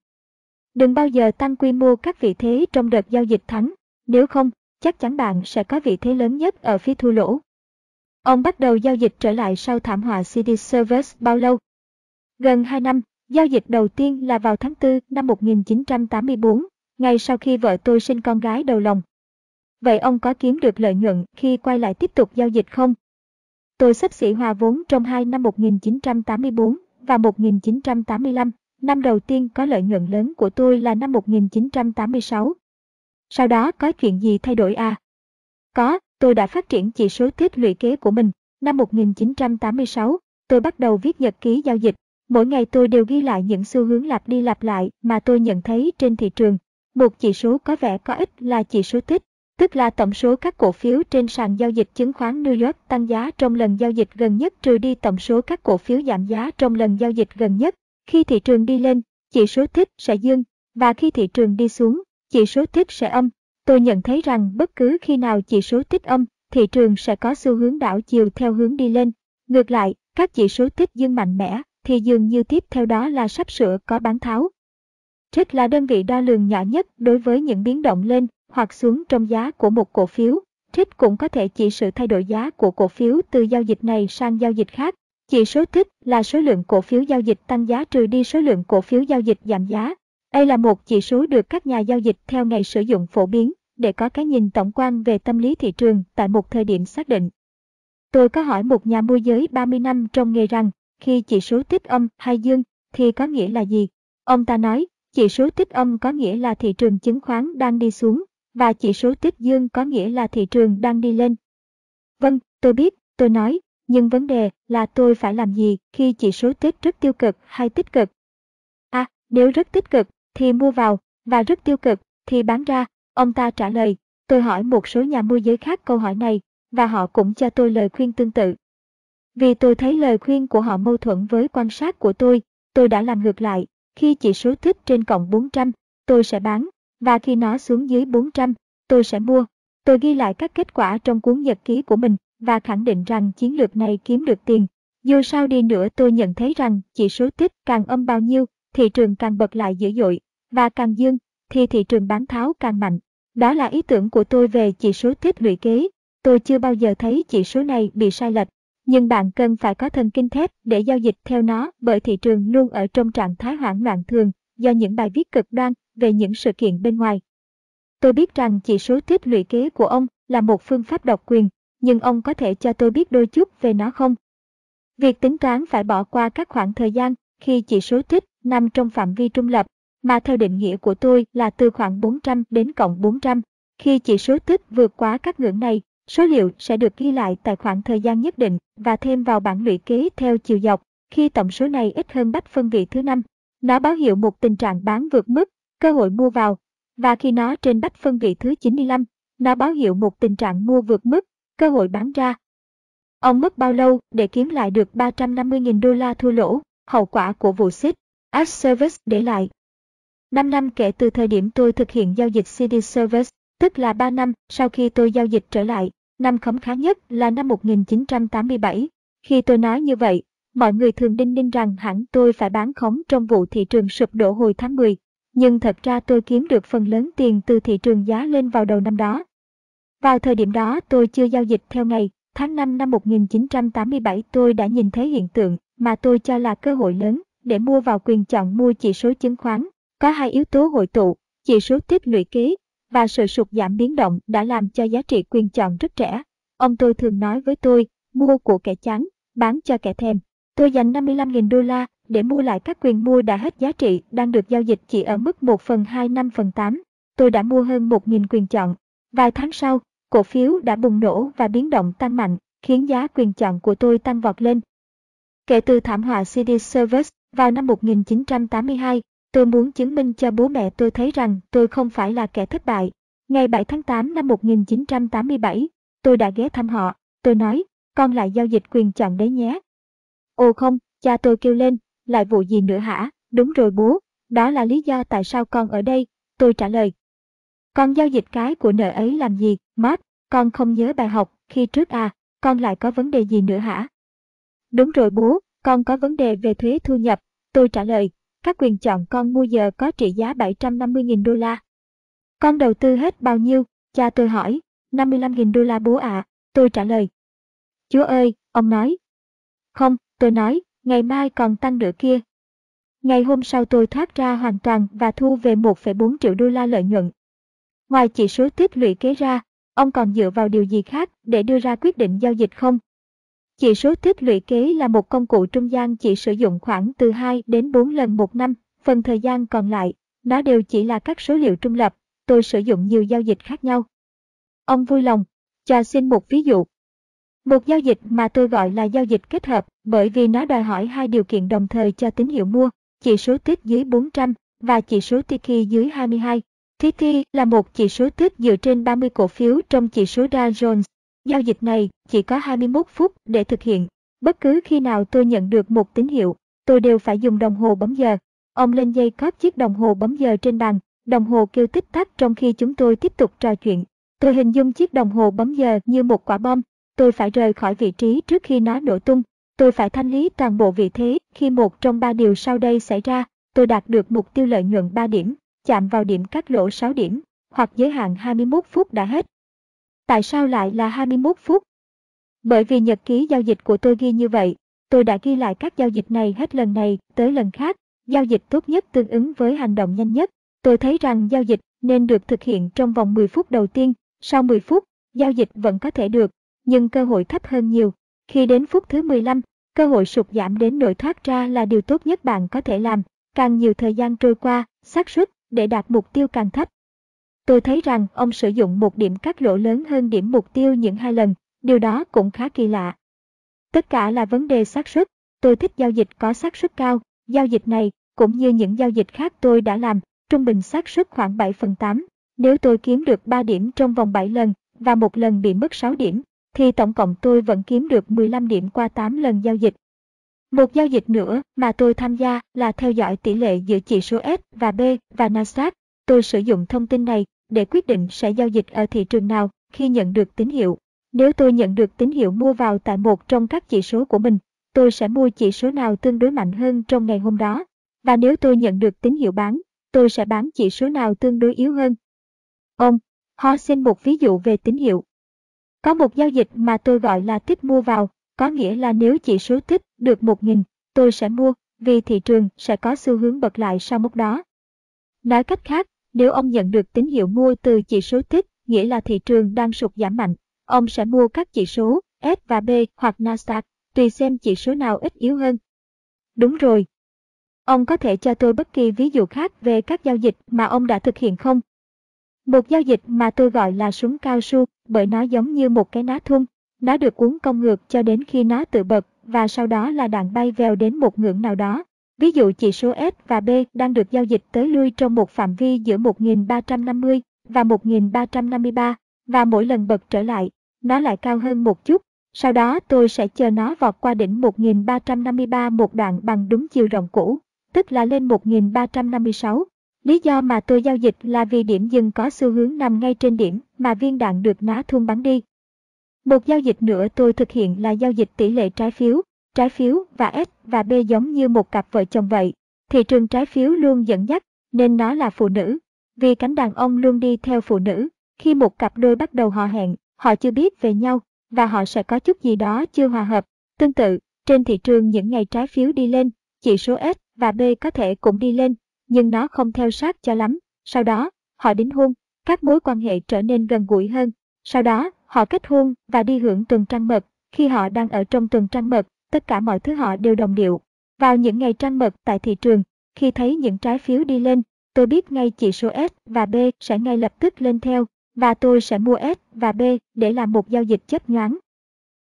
Đừng bao giờ tăng quy mô các vị thế trong đợt giao dịch thắng, nếu không, chắc chắn bạn sẽ có vị thế lớn nhất ở phía thua lỗ. Ông bắt đầu giao dịch trở lại sau thảm họa CD Service bao lâu? Gần 2 năm, giao dịch đầu tiên là vào tháng 4 năm 1984, ngay sau khi vợ tôi sinh con gái đầu lòng. Vậy ông có kiếm được lợi nhuận khi quay lại tiếp tục giao dịch không? Tôi xấp xỉ hòa vốn trong hai năm 1984 và 1985. Năm đầu tiên có lợi nhuận lớn của tôi là năm 1986. Sau đó có chuyện gì thay đổi à? Có, tôi đã phát triển chỉ số tiết lũy kế của mình. Năm 1986, tôi bắt đầu viết nhật ký giao dịch. Mỗi ngày tôi đều ghi lại những xu hướng lặp đi lặp lại mà tôi nhận thấy trên thị trường. Một chỉ số có vẻ có ích là chỉ số tích, tức là tổng số các cổ phiếu trên sàn giao dịch chứng khoán New York tăng giá trong lần giao dịch gần nhất trừ đi tổng số các cổ phiếu giảm giá trong lần giao dịch gần nhất. Khi thị trường đi lên, chỉ số tích sẽ dương, và khi thị trường đi xuống, chỉ số tích sẽ âm. Tôi nhận thấy rằng bất cứ khi nào chỉ số tích âm, thị trường sẽ có xu hướng đảo chiều theo hướng đi lên. Ngược lại, các chỉ số tích dương mạnh mẽ, thì dường như tiếp theo đó là sắp sửa có bán tháo. Trích là đơn vị đo lường nhỏ nhất đối với những biến động lên hoặc xuống trong giá của một cổ phiếu. Trích cũng có thể chỉ sự thay đổi giá của cổ phiếu từ giao dịch này sang giao dịch khác. Chỉ số thích là số lượng cổ phiếu giao dịch tăng giá trừ đi số lượng cổ phiếu giao dịch giảm giá. Đây là một chỉ số được các nhà giao dịch theo ngày sử dụng phổ biến để có cái nhìn tổng quan về tâm lý thị trường tại một thời điểm xác định. Tôi có hỏi một nhà môi giới 30 năm trong nghề rằng, khi chỉ số tích âm hay dương thì có nghĩa là gì? Ông ta nói, chỉ số tích âm có nghĩa là thị trường chứng khoán đang đi xuống, và chỉ số tích dương có nghĩa là thị trường đang đi lên. Vâng, tôi biết, tôi nói, nhưng vấn đề là tôi phải làm gì khi chỉ số tích rất tiêu cực hay tích cực? À, nếu rất tích cực thì mua vào, và rất tiêu cực thì bán ra, ông ta trả lời. Tôi hỏi một số nhà môi giới khác câu hỏi này, và họ cũng cho tôi lời khuyên tương tự. Vì tôi thấy lời khuyên của họ mâu thuẫn với quan sát của tôi, tôi đã làm ngược lại. Khi chỉ số tích trên cộng 400, tôi sẽ bán, và khi nó xuống dưới 400, tôi sẽ mua. Tôi ghi lại các kết quả trong cuốn nhật ký của mình và khẳng định rằng chiến lược này kiếm được tiền. Dù sao đi nữa tôi nhận thấy rằng chỉ số tích càng âm bao nhiêu, thị trường càng bật lại dữ dội, và càng dương, thì thị trường bán tháo càng mạnh. Đó là ý tưởng của tôi về chỉ số tích lũy kế. Tôi chưa bao giờ thấy chỉ số này bị sai lệch. Nhưng bạn cần phải có thần kinh thép để giao dịch theo nó bởi thị trường luôn ở trong trạng thái hoảng loạn thường do những bài viết cực đoan về những sự kiện bên ngoài. Tôi biết rằng chỉ số tích lũy kế của ông là một phương pháp độc quyền, nhưng ông có thể cho tôi biết đôi chút về nó không? Việc tính toán phải bỏ qua các khoảng thời gian khi chỉ số tích nằm trong phạm vi trung lập, mà theo định nghĩa của tôi là từ khoảng 400 đến cộng 400. Khi chỉ số tích vượt quá các ngưỡng này, số liệu sẽ được ghi lại tại khoảng thời gian nhất định và thêm vào bảng lũy kế theo chiều dọc. Khi tổng số này ít hơn bách phân vị thứ năm, nó báo hiệu một tình trạng bán vượt mức, cơ hội mua vào, và khi nó trên bách phân vị thứ 95, nó báo hiệu một tình trạng mua vượt mức, cơ hội bán ra. Ông mất bao lâu để kiếm lại được 350.000 đô la thua lỗ, hậu quả của vụ xích, Ash Service để lại. 5 năm kể từ thời điểm tôi thực hiện giao dịch CD Service, tức là 3 năm sau khi tôi giao dịch trở lại, năm khấm khá nhất là năm 1987. Khi tôi nói như vậy, mọi người thường đinh ninh rằng hẳn tôi phải bán khống trong vụ thị trường sụp đổ hồi tháng 10. Nhưng thật ra tôi kiếm được phần lớn tiền từ thị trường giá lên vào đầu năm đó. Vào thời điểm đó tôi chưa giao dịch theo ngày, tháng 5 năm 1987 tôi đã nhìn thấy hiện tượng mà tôi cho là cơ hội lớn để mua vào quyền chọn mua chỉ số chứng khoán. Có hai yếu tố hội tụ, chỉ số tích lũy kế và sự sụt giảm biến động đã làm cho giá trị quyền chọn rất rẻ. Ông tôi thường nói với tôi, mua của kẻ chán, bán cho kẻ thèm. Tôi dành 55.000 đô la để mua lại các quyền mua đã hết giá trị đang được giao dịch chỉ ở mức 1 phần 2 5 phần 8. Tôi đã mua hơn 1.000 quyền chọn. Vài tháng sau, cổ phiếu đã bùng nổ và biến động tăng mạnh, khiến giá quyền chọn của tôi tăng vọt lên. Kể từ thảm họa CD Service vào năm 1982, tôi muốn chứng minh cho bố mẹ tôi thấy rằng tôi không phải là kẻ thất bại. Ngày 7 tháng 8 năm 1987, tôi đã ghé thăm họ. Tôi nói, con lại giao dịch quyền chọn đấy nhé. Ồ không, cha tôi kêu lên, lại vụ gì nữa hả? Đúng rồi bố, đó là lý do tại sao con ở đây. Tôi trả lời, con giao dịch cái của nợ ấy làm gì, Matt? Con không nhớ bài học khi trước à, con lại có vấn đề gì nữa hả? Đúng rồi bố, con có vấn đề về thuế thu nhập. Tôi trả lời, các quyền chọn con mua giờ có trị giá 750.000 đô la. Con đầu tư hết bao nhiêu? Cha tôi hỏi, 55.000 đô la bố ạ. À. Tôi trả lời. Chúa ơi, ông nói. Không, tôi nói, ngày mai còn tăng nữa kia. Ngày hôm sau tôi thoát ra hoàn toàn và thu về 1,4 triệu đô la lợi nhuận. Ngoài chỉ số tích lũy kế ra, ông còn dựa vào điều gì khác để đưa ra quyết định giao dịch không? Chỉ số tích lũy kế là một công cụ trung gian chỉ sử dụng khoảng từ 2 đến 4 lần một năm, phần thời gian còn lại, nó đều chỉ là các số liệu trung lập, tôi sử dụng nhiều giao dịch khác nhau. Ông vui lòng, cho xin một ví dụ. Một giao dịch mà tôi gọi là giao dịch kết hợp bởi vì nó đòi hỏi hai điều kiện đồng thời cho tín hiệu mua, chỉ số tích dưới 400 và chỉ số Tiki dưới 22. Tiki là một chỉ số tích dựa trên 30 cổ phiếu trong chỉ số Dow Jones. Giao dịch này chỉ có 21 phút để thực hiện. Bất cứ khi nào tôi nhận được một tín hiệu, tôi đều phải dùng đồng hồ bấm giờ. Ông lên dây cóp chiếc đồng hồ bấm giờ trên bàn, đồng hồ kêu tích tắc trong khi chúng tôi tiếp tục trò chuyện. Tôi hình dung chiếc đồng hồ bấm giờ như một quả bom. Tôi phải rời khỏi vị trí trước khi nó nổ tung. Tôi phải thanh lý toàn bộ vị thế khi một trong ba điều sau đây xảy ra. Tôi đạt được mục tiêu lợi nhuận 3 điểm chạm vào điểm cắt lỗ 6 điểm, hoặc giới hạn 21 phút đã hết. Tại sao lại là 21 phút? Bởi vì nhật ký giao dịch của tôi ghi như vậy, tôi đã ghi lại các giao dịch này hết lần này tới lần khác, giao dịch tốt nhất tương ứng với hành động nhanh nhất. Tôi thấy rằng giao dịch nên được thực hiện trong vòng 10 phút đầu tiên, sau 10 phút, giao dịch vẫn có thể được, nhưng cơ hội thấp hơn nhiều. Khi đến phút thứ 15, cơ hội sụt giảm đến nỗi thoát ra là điều tốt nhất bạn có thể làm. Càng nhiều thời gian trôi qua, xác suất để đạt mục tiêu càng thấp. Tôi thấy rằng ông sử dụng một điểm cắt lỗ lớn hơn điểm mục tiêu những hai lần, điều đó cũng khá kỳ lạ. Tất cả là vấn đề xác suất. Tôi thích giao dịch có xác suất cao. Giao dịch này, cũng như những giao dịch khác tôi đã làm, trung bình xác suất khoảng 7 phần 8. Nếu tôi kiếm được 3 điểm trong vòng 7 lần, và một lần bị mất 6 điểm, thì tổng cộng tôi vẫn kiếm được 15 điểm qua 8 lần giao dịch. Một giao dịch nữa mà tôi tham gia là theo dõi tỷ lệ giữa chỉ số S và B và Nasdaq. Tôi sử dụng thông tin này để quyết định sẽ giao dịch ở thị trường nào khi nhận được tín hiệu. Nếu tôi nhận được tín hiệu mua vào tại một trong các chỉ số của mình, tôi sẽ mua chỉ số nào tương đối mạnh hơn trong ngày hôm đó. Và nếu tôi nhận được tín hiệu bán, tôi sẽ bán chỉ số nào tương đối yếu hơn. Ông, họ xin một ví dụ về tín hiệu. Có một giao dịch mà tôi gọi là tích mua vào, có nghĩa là nếu chỉ số tích được 1.000, tôi sẽ mua, vì thị trường sẽ có xu hướng bật lại sau mốc đó. Nói cách khác, nếu ông nhận được tín hiệu mua từ chỉ số tích, nghĩa là thị trường đang sụt giảm mạnh, ông sẽ mua các chỉ số S và B hoặc Nasdaq, tùy xem chỉ số nào ít yếu hơn. Đúng rồi. Ông có thể cho tôi bất kỳ ví dụ khác về các giao dịch mà ông đã thực hiện không? Một giao dịch mà tôi gọi là súng cao su bởi nó giống như một cái ná thun. Nó được uốn cong ngược cho đến khi nó tự bật và sau đó là đạn bay vèo đến một ngưỡng nào đó. Ví dụ chỉ số S và B đang được giao dịch tới lui trong một phạm vi giữa 1350 và 1353 và mỗi lần bật trở lại, nó lại cao hơn một chút. Sau đó tôi sẽ chờ nó vọt qua đỉnh 1353 một đoạn bằng đúng chiều rộng cũ, tức là lên 1356. Lý do mà tôi giao dịch là vì điểm dừng có xu hướng nằm ngay trên điểm mà viên đạn được ná thun bắn đi. Một giao dịch nữa tôi thực hiện là giao dịch tỷ lệ trái phiếu. Trái phiếu và S và B giống như một cặp vợ chồng vậy. Thị trường trái phiếu luôn dẫn dắt, nên nó là phụ nữ. Vì cánh đàn ông luôn đi theo phụ nữ. Khi một cặp đôi bắt đầu họ hẹn, họ chưa biết về nhau, và họ sẽ có chút gì đó chưa hòa hợp. Tương tự, trên thị trường những ngày trái phiếu đi lên, chỉ số S và B có thể cũng đi lên, nhưng nó không theo sát cho lắm. Sau đó, họ đính hôn, các mối quan hệ trở nên gần gũi hơn. Sau đó, họ kết hôn và đi hưởng tuần trăng mật. Khi họ đang ở trong tuần trăng mật, tất cả mọi thứ họ đều đồng điệu. Vào những ngày trăng mật tại thị trường, khi thấy những trái phiếu đi lên, tôi biết ngay chỉ số S và B sẽ ngay lập tức lên theo, và tôi sẽ mua S và B để làm một giao dịch chấp nhoáng.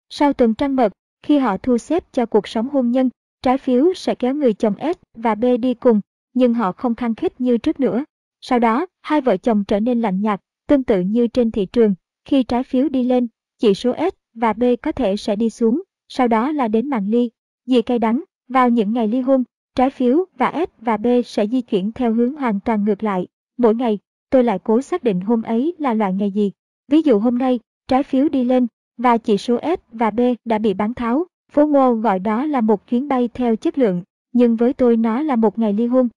Sau tuần trăng mật, khi họ thu xếp cho cuộc sống hôn nhân, trái phiếu sẽ kéo người chồng S và B đi cùng, nhưng họ không khăng khít như trước nữa. Sau đó, hai vợ chồng trở nên lạnh nhạt, tương tự như trên thị trường, khi trái phiếu đi lên, chỉ số S và B có thể sẽ đi xuống, sau đó là đến màn ly. Vì cay đắng, vào những ngày ly hôn, trái phiếu và S và B sẽ di chuyển theo hướng hoàn toàn ngược lại. Mỗi ngày, tôi lại cố xác định hôm ấy là loại ngày gì. Ví dụ hôm nay, trái phiếu đi lên, và chỉ số S và B đã bị bán tháo. Phố Ngô gọi đó là một chuyến bay theo chất lượng, nhưng với tôi nó là một ngày ly hôn.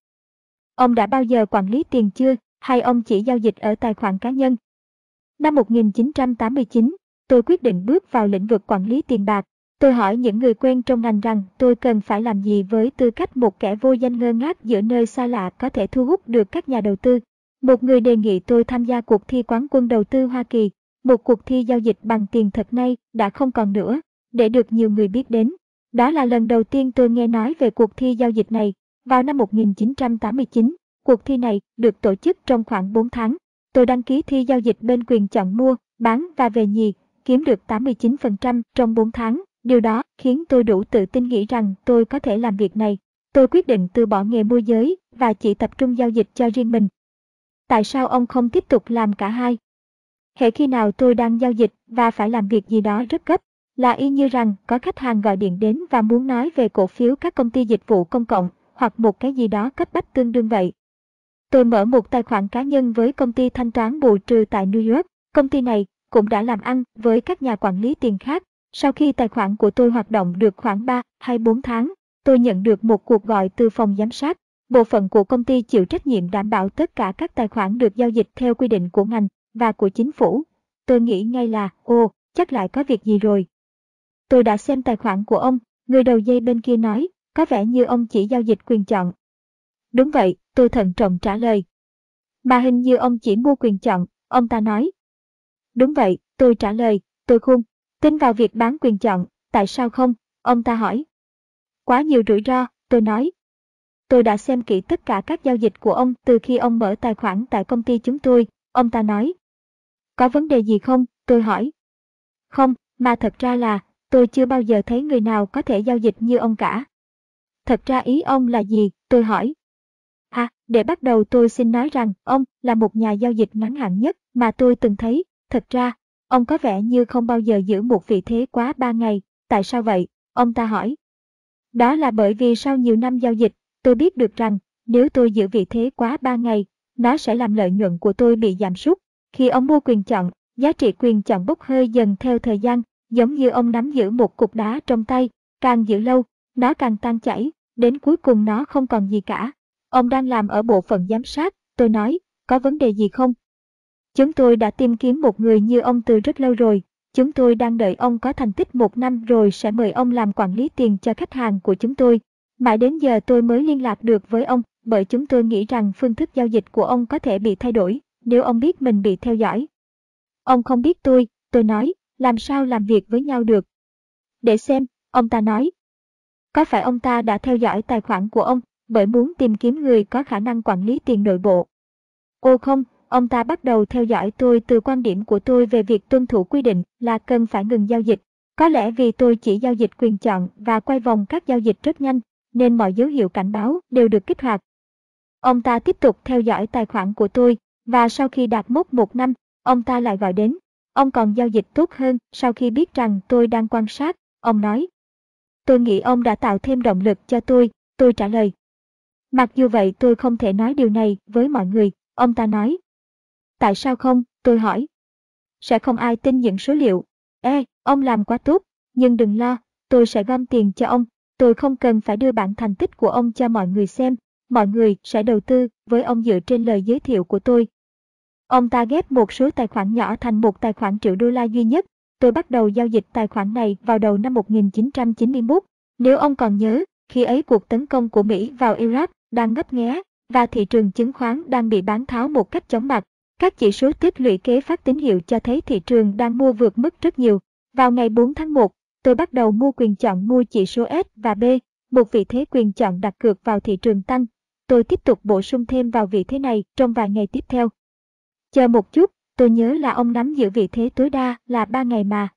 Ông đã bao giờ quản lý tiền chưa, hay ông chỉ giao dịch ở tài khoản cá nhân? Năm 1989, tôi quyết định bước vào lĩnh vực quản lý tiền bạc. Tôi hỏi những người quen trong ngành rằng tôi cần phải làm gì với tư cách một kẻ vô danh ngơ ngác giữa nơi xa lạ có thể thu hút được các nhà đầu tư. Một người đề nghị tôi tham gia cuộc thi quán quân đầu tư Hoa Kỳ, một cuộc thi giao dịch bằng tiền thật nay đã không còn nữa, để được nhiều người biết đến. Đó là lần đầu tiên tôi nghe nói về cuộc thi giao dịch này. Vào năm 1989, cuộc thi này được tổ chức trong khoảng 4 tháng. Tôi đăng ký thi giao dịch bên quyền chọn mua, bán và về nhì, kiếm được 89% trong 4 tháng. Điều đó khiến tôi đủ tự tin nghĩ rằng tôi có thể làm việc này. Tôi quyết định từ bỏ nghề môi giới và chỉ tập trung giao dịch cho riêng mình. Tại sao ông không tiếp tục làm cả hai? Hệ khi nào tôi đang giao dịch và phải làm việc gì đó rất gấp, là y như rằng có khách hàng gọi điện đến và muốn nói về cổ phiếu các công ty dịch vụ công cộng hoặc một cái gì đó cấp bách tương đương vậy. Tôi mở một tài khoản cá nhân với công ty thanh toán bù trừ tại New York. Công ty này cũng đã làm ăn với các nhà quản lý tiền khác. Sau khi tài khoản của tôi hoạt động được khoảng 3 hay 4 tháng, tôi nhận được một cuộc gọi từ phòng giám sát. Bộ phận của công ty chịu trách nhiệm đảm bảo tất cả các tài khoản được giao dịch theo quy định của ngành và của chính phủ. Tôi nghĩ ngay là, ồ, chắc lại có việc gì rồi. Tôi đã xem tài khoản của ông, người đầu dây bên kia nói, có vẻ như ông chỉ giao dịch quyền chọn. Đúng vậy, tôi thận trọng trả lời. Mà hình như ông chỉ mua quyền chọn, ông ta nói. Đúng vậy, tôi trả lời, tôi khôn. Tin vào việc bán quyền chọn, tại sao không? Ông ta hỏi. Quá nhiều rủi ro, tôi nói. Tôi đã xem kỹ tất cả các giao dịch của ông từ khi ông mở tài khoản tại công ty chúng tôi, Ông ta nói. Có vấn đề gì không? Tôi hỏi. Không, mà thật ra là, tôi chưa bao giờ thấy người nào có thể giao dịch như ông cả. Thật ra ý ông là gì? Tôi hỏi. À, để bắt đầu tôi xin nói rằng ông là một nhà giao dịch ngắn hạn nhất mà tôi từng thấy. Thật ra, ông có vẻ như không bao giờ giữ một vị thế quá ba ngày. Tại sao vậy? Ông ta hỏi. Đó là bởi vì sau nhiều năm giao dịch, tôi biết được rằng nếu tôi giữ vị thế quá ba ngày, nó sẽ làm lợi nhuận của tôi bị giảm sút. Khi ông mua quyền chọn, giá trị quyền chọn bốc hơi dần theo thời gian, giống như ông nắm giữ một cục đá trong tay, càng giữ lâu, nó càng tan chảy, đến cuối cùng nó không còn gì cả. Ông đang làm ở bộ phận giám sát, tôi nói, có vấn đề gì không? Chúng tôi đã tìm kiếm một người như ông từ rất lâu rồi, chúng tôi đang đợi ông có thành tích một năm rồi sẽ mời ông làm quản lý tiền cho khách hàng của chúng tôi. Mãi đến giờ tôi mới liên lạc được với ông, bởi chúng tôi nghĩ rằng phương thức giao dịch của ông có thể bị thay đổi, nếu ông biết mình bị theo dõi. Ông không biết tôi, tôi nói, làm sao làm việc với nhau được. Để xem, ông ta nói. Có phải ông ta đã theo dõi tài khoản của ông, bởi muốn tìm kiếm người có khả năng quản lý tiền nội bộ? Ô không, ông ta bắt đầu theo dõi tôi từ quan điểm của tôi về việc tuân thủ quy định là cần phải ngừng giao dịch. Có lẽ vì tôi chỉ giao dịch quyền chọn và quay vòng các giao dịch rất nhanh, nên mọi dấu hiệu cảnh báo đều được kích hoạt. Ông ta tiếp tục theo dõi tài khoản của tôi, và sau khi đạt mốc một năm, ông ta lại gọi đến. Ông còn giao dịch tốt hơn sau khi biết rằng tôi đang quan sát, ông nói. Tôi nghĩ ông đã tạo thêm động lực cho tôi, tôi trả lời. Mặc dù vậy tôi không thể nói điều này với mọi người, ông ta nói. Tại sao không, tôi hỏi. Sẽ không ai tin những số liệu. Ê, ông làm quá tốt, nhưng đừng lo, tôi sẽ gom tiền cho ông, tôi không cần phải đưa bản thành tích của ông cho mọi người xem, mọi người sẽ đầu tư với ông dựa trên lời giới thiệu của tôi. Ông ta ghép một số tài khoản nhỏ thành một tài khoản triệu đô la duy nhất. Tôi bắt đầu giao dịch tài khoản này vào đầu năm 1991. Nếu ông còn nhớ, khi ấy cuộc tấn công của Mỹ vào Iraq đang ngấp nghé và thị trường chứng khoán đang bị bán tháo một cách chóng mặt. Các chỉ số tích lũy kế phát tín hiệu cho thấy thị trường đang mua vượt mức rất nhiều. Vào ngày 4 tháng 1, tôi bắt đầu mua quyền chọn mua chỉ số S và B, một vị thế quyền chọn đặt cược vào thị trường tăng tôi tiếp tục bổ sung thêm vào vị thế này trong vài ngày tiếp theo. Chờ một chút, tôi nhớ là ông nắm giữ vị thế tối đa là 3 ngày mà.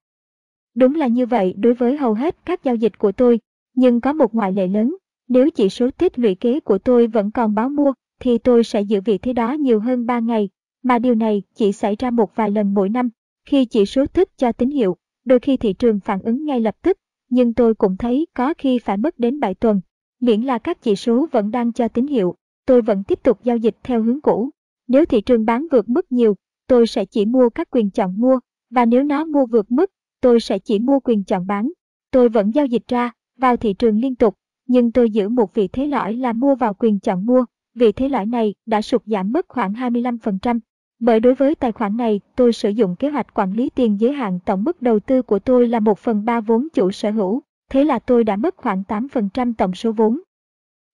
Đúng là như vậy đối với hầu hết các giao dịch của tôi, nhưng có một ngoại lệ lớn. Nếu chỉ số tích lũy kế của tôi vẫn còn báo mua, thì tôi sẽ giữ vị thế đó nhiều hơn 3 ngày, mà điều này chỉ xảy ra một vài lần mỗi năm. Khi chỉ số thích cho tín hiệu, đôi khi thị trường phản ứng ngay lập tức, nhưng tôi cũng thấy có khi phải mất đến 7 tuần Miễn là các chỉ số vẫn đang cho tín hiệu, tôi vẫn tiếp tục giao dịch theo hướng cũ. Nếu thị trường bán vượt mức nhiều, tôi sẽ chỉ mua các quyền chọn mua, và nếu nó mua vượt mức, tôi sẽ chỉ mua quyền chọn bán. Tôi vẫn giao dịch ra, vào thị trường liên tục, nhưng tôi giữ một vị thế lõi là mua vào quyền chọn mua. Vị thế lõi này đã sụt giảm mất khoảng 25%. Bởi đối với tài khoản này, tôi sử dụng kế hoạch quản lý tiền giới hạn tổng mức đầu tư của tôi là 1 phần 3 vốn chủ sở hữu thế là tôi đã mất khoảng 8% tổng số vốn.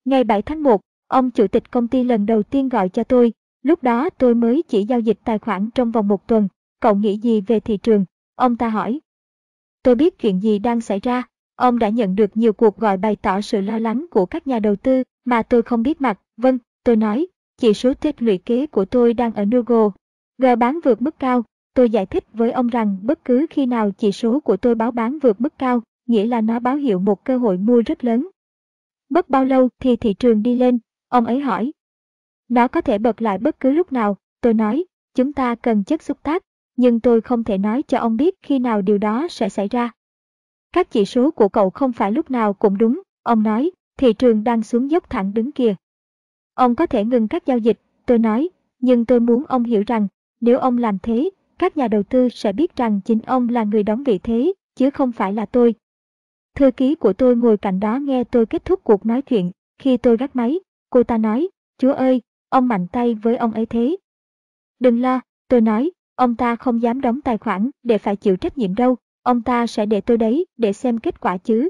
Ngày 7 tháng 1, ông chủ tịch công ty lần đầu tiên gọi cho tôi, lúc đó tôi mới chỉ giao dịch tài khoản trong vòng một tuần, cậu nghĩ gì về thị trường? Ông ta hỏi. Tôi biết chuyện gì đang xảy ra, ông đã nhận được nhiều cuộc gọi bày tỏ sự lo lắng của các nhà đầu tư mà tôi không biết mặt, vâng, tôi nói, chỉ số tích lũy kế của tôi đang ở Nugo. G bán vượt mức cao, tôi giải thích với ông rằng bất cứ khi nào chỉ số của tôi báo bán vượt mức cao, nghĩa là nó báo hiệu một cơ hội mua rất lớn. Mất bao lâu thì thị trường đi lên, ông ấy hỏi. Nó có thể bật lại bất cứ lúc nào, tôi nói, chúng ta cần chất xúc tác, nhưng tôi không thể nói cho ông biết khi nào điều đó sẽ xảy ra. Các chỉ số của cậu không phải lúc nào cũng đúng, ông nói, thị trường đang xuống dốc thẳng đứng kìa. Ông có thể ngừng các giao dịch, tôi nói, nhưng tôi muốn ông hiểu rằng, nếu ông làm thế, các nhà đầu tư sẽ biết rằng chính ông là người đóng vị thế, chứ không phải là tôi, Thư ký của tôi ngồi cạnh đó nghe tôi kết thúc cuộc nói chuyện. Khi tôi gác máy, cô ta nói, Chúa ơi, ông mạnh tay với ông ấy thế. Đừng lo, tôi nói, ông ta không dám đóng tài khoản để phải chịu trách nhiệm đâu, ông ta sẽ để tôi đấy để xem kết quả chứ.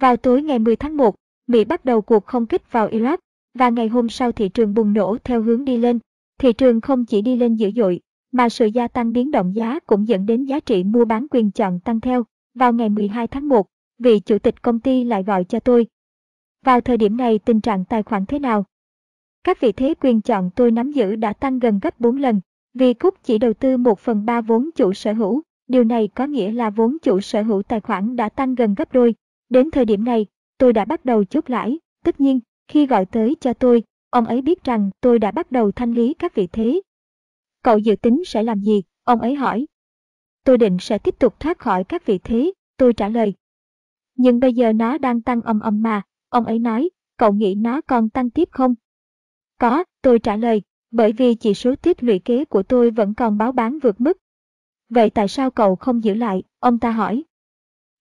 Vào tối ngày 10 tháng 1, Mỹ bắt đầu cuộc không kích vào Iraq, và ngày hôm sau thị trường bùng nổ theo hướng đi lên. Thị trường không chỉ đi lên dữ dội, mà sự gia tăng biến động giá cũng dẫn đến giá trị mua bán quyền chọn tăng theo. Vào ngày 12 tháng 1, vị chủ tịch công ty lại gọi cho tôi. Vào thời điểm này tình trạng tài khoản thế nào? Các vị thế quyền chọn tôi nắm giữ đã tăng gần gấp 4 lần, Vì Cúc chỉ đầu tư 1 phần 3 vốn chủ sở hữu, điều này có nghĩa là vốn chủ sở hữu tài khoản đã tăng gần gấp đôi. Đến thời điểm này, tôi đã bắt đầu chốt lãi. Tất nhiên, khi gọi tới cho tôi, ông ấy biết rằng tôi đã bắt đầu thanh lý các vị thế. Cậu dự tính sẽ làm gì? Ông ấy hỏi. Tôi định sẽ tiếp tục thoát khỏi các vị thế, tôi trả lời. Nhưng bây giờ nó đang tăng âm âm mà, ông ấy nói, cậu nghĩ nó còn tăng tiếp không? Có, tôi trả lời, bởi vì chỉ số tiết lũy kế của tôi vẫn còn báo bán vượt mức. Vậy tại sao cậu không giữ lại? Ông ta hỏi.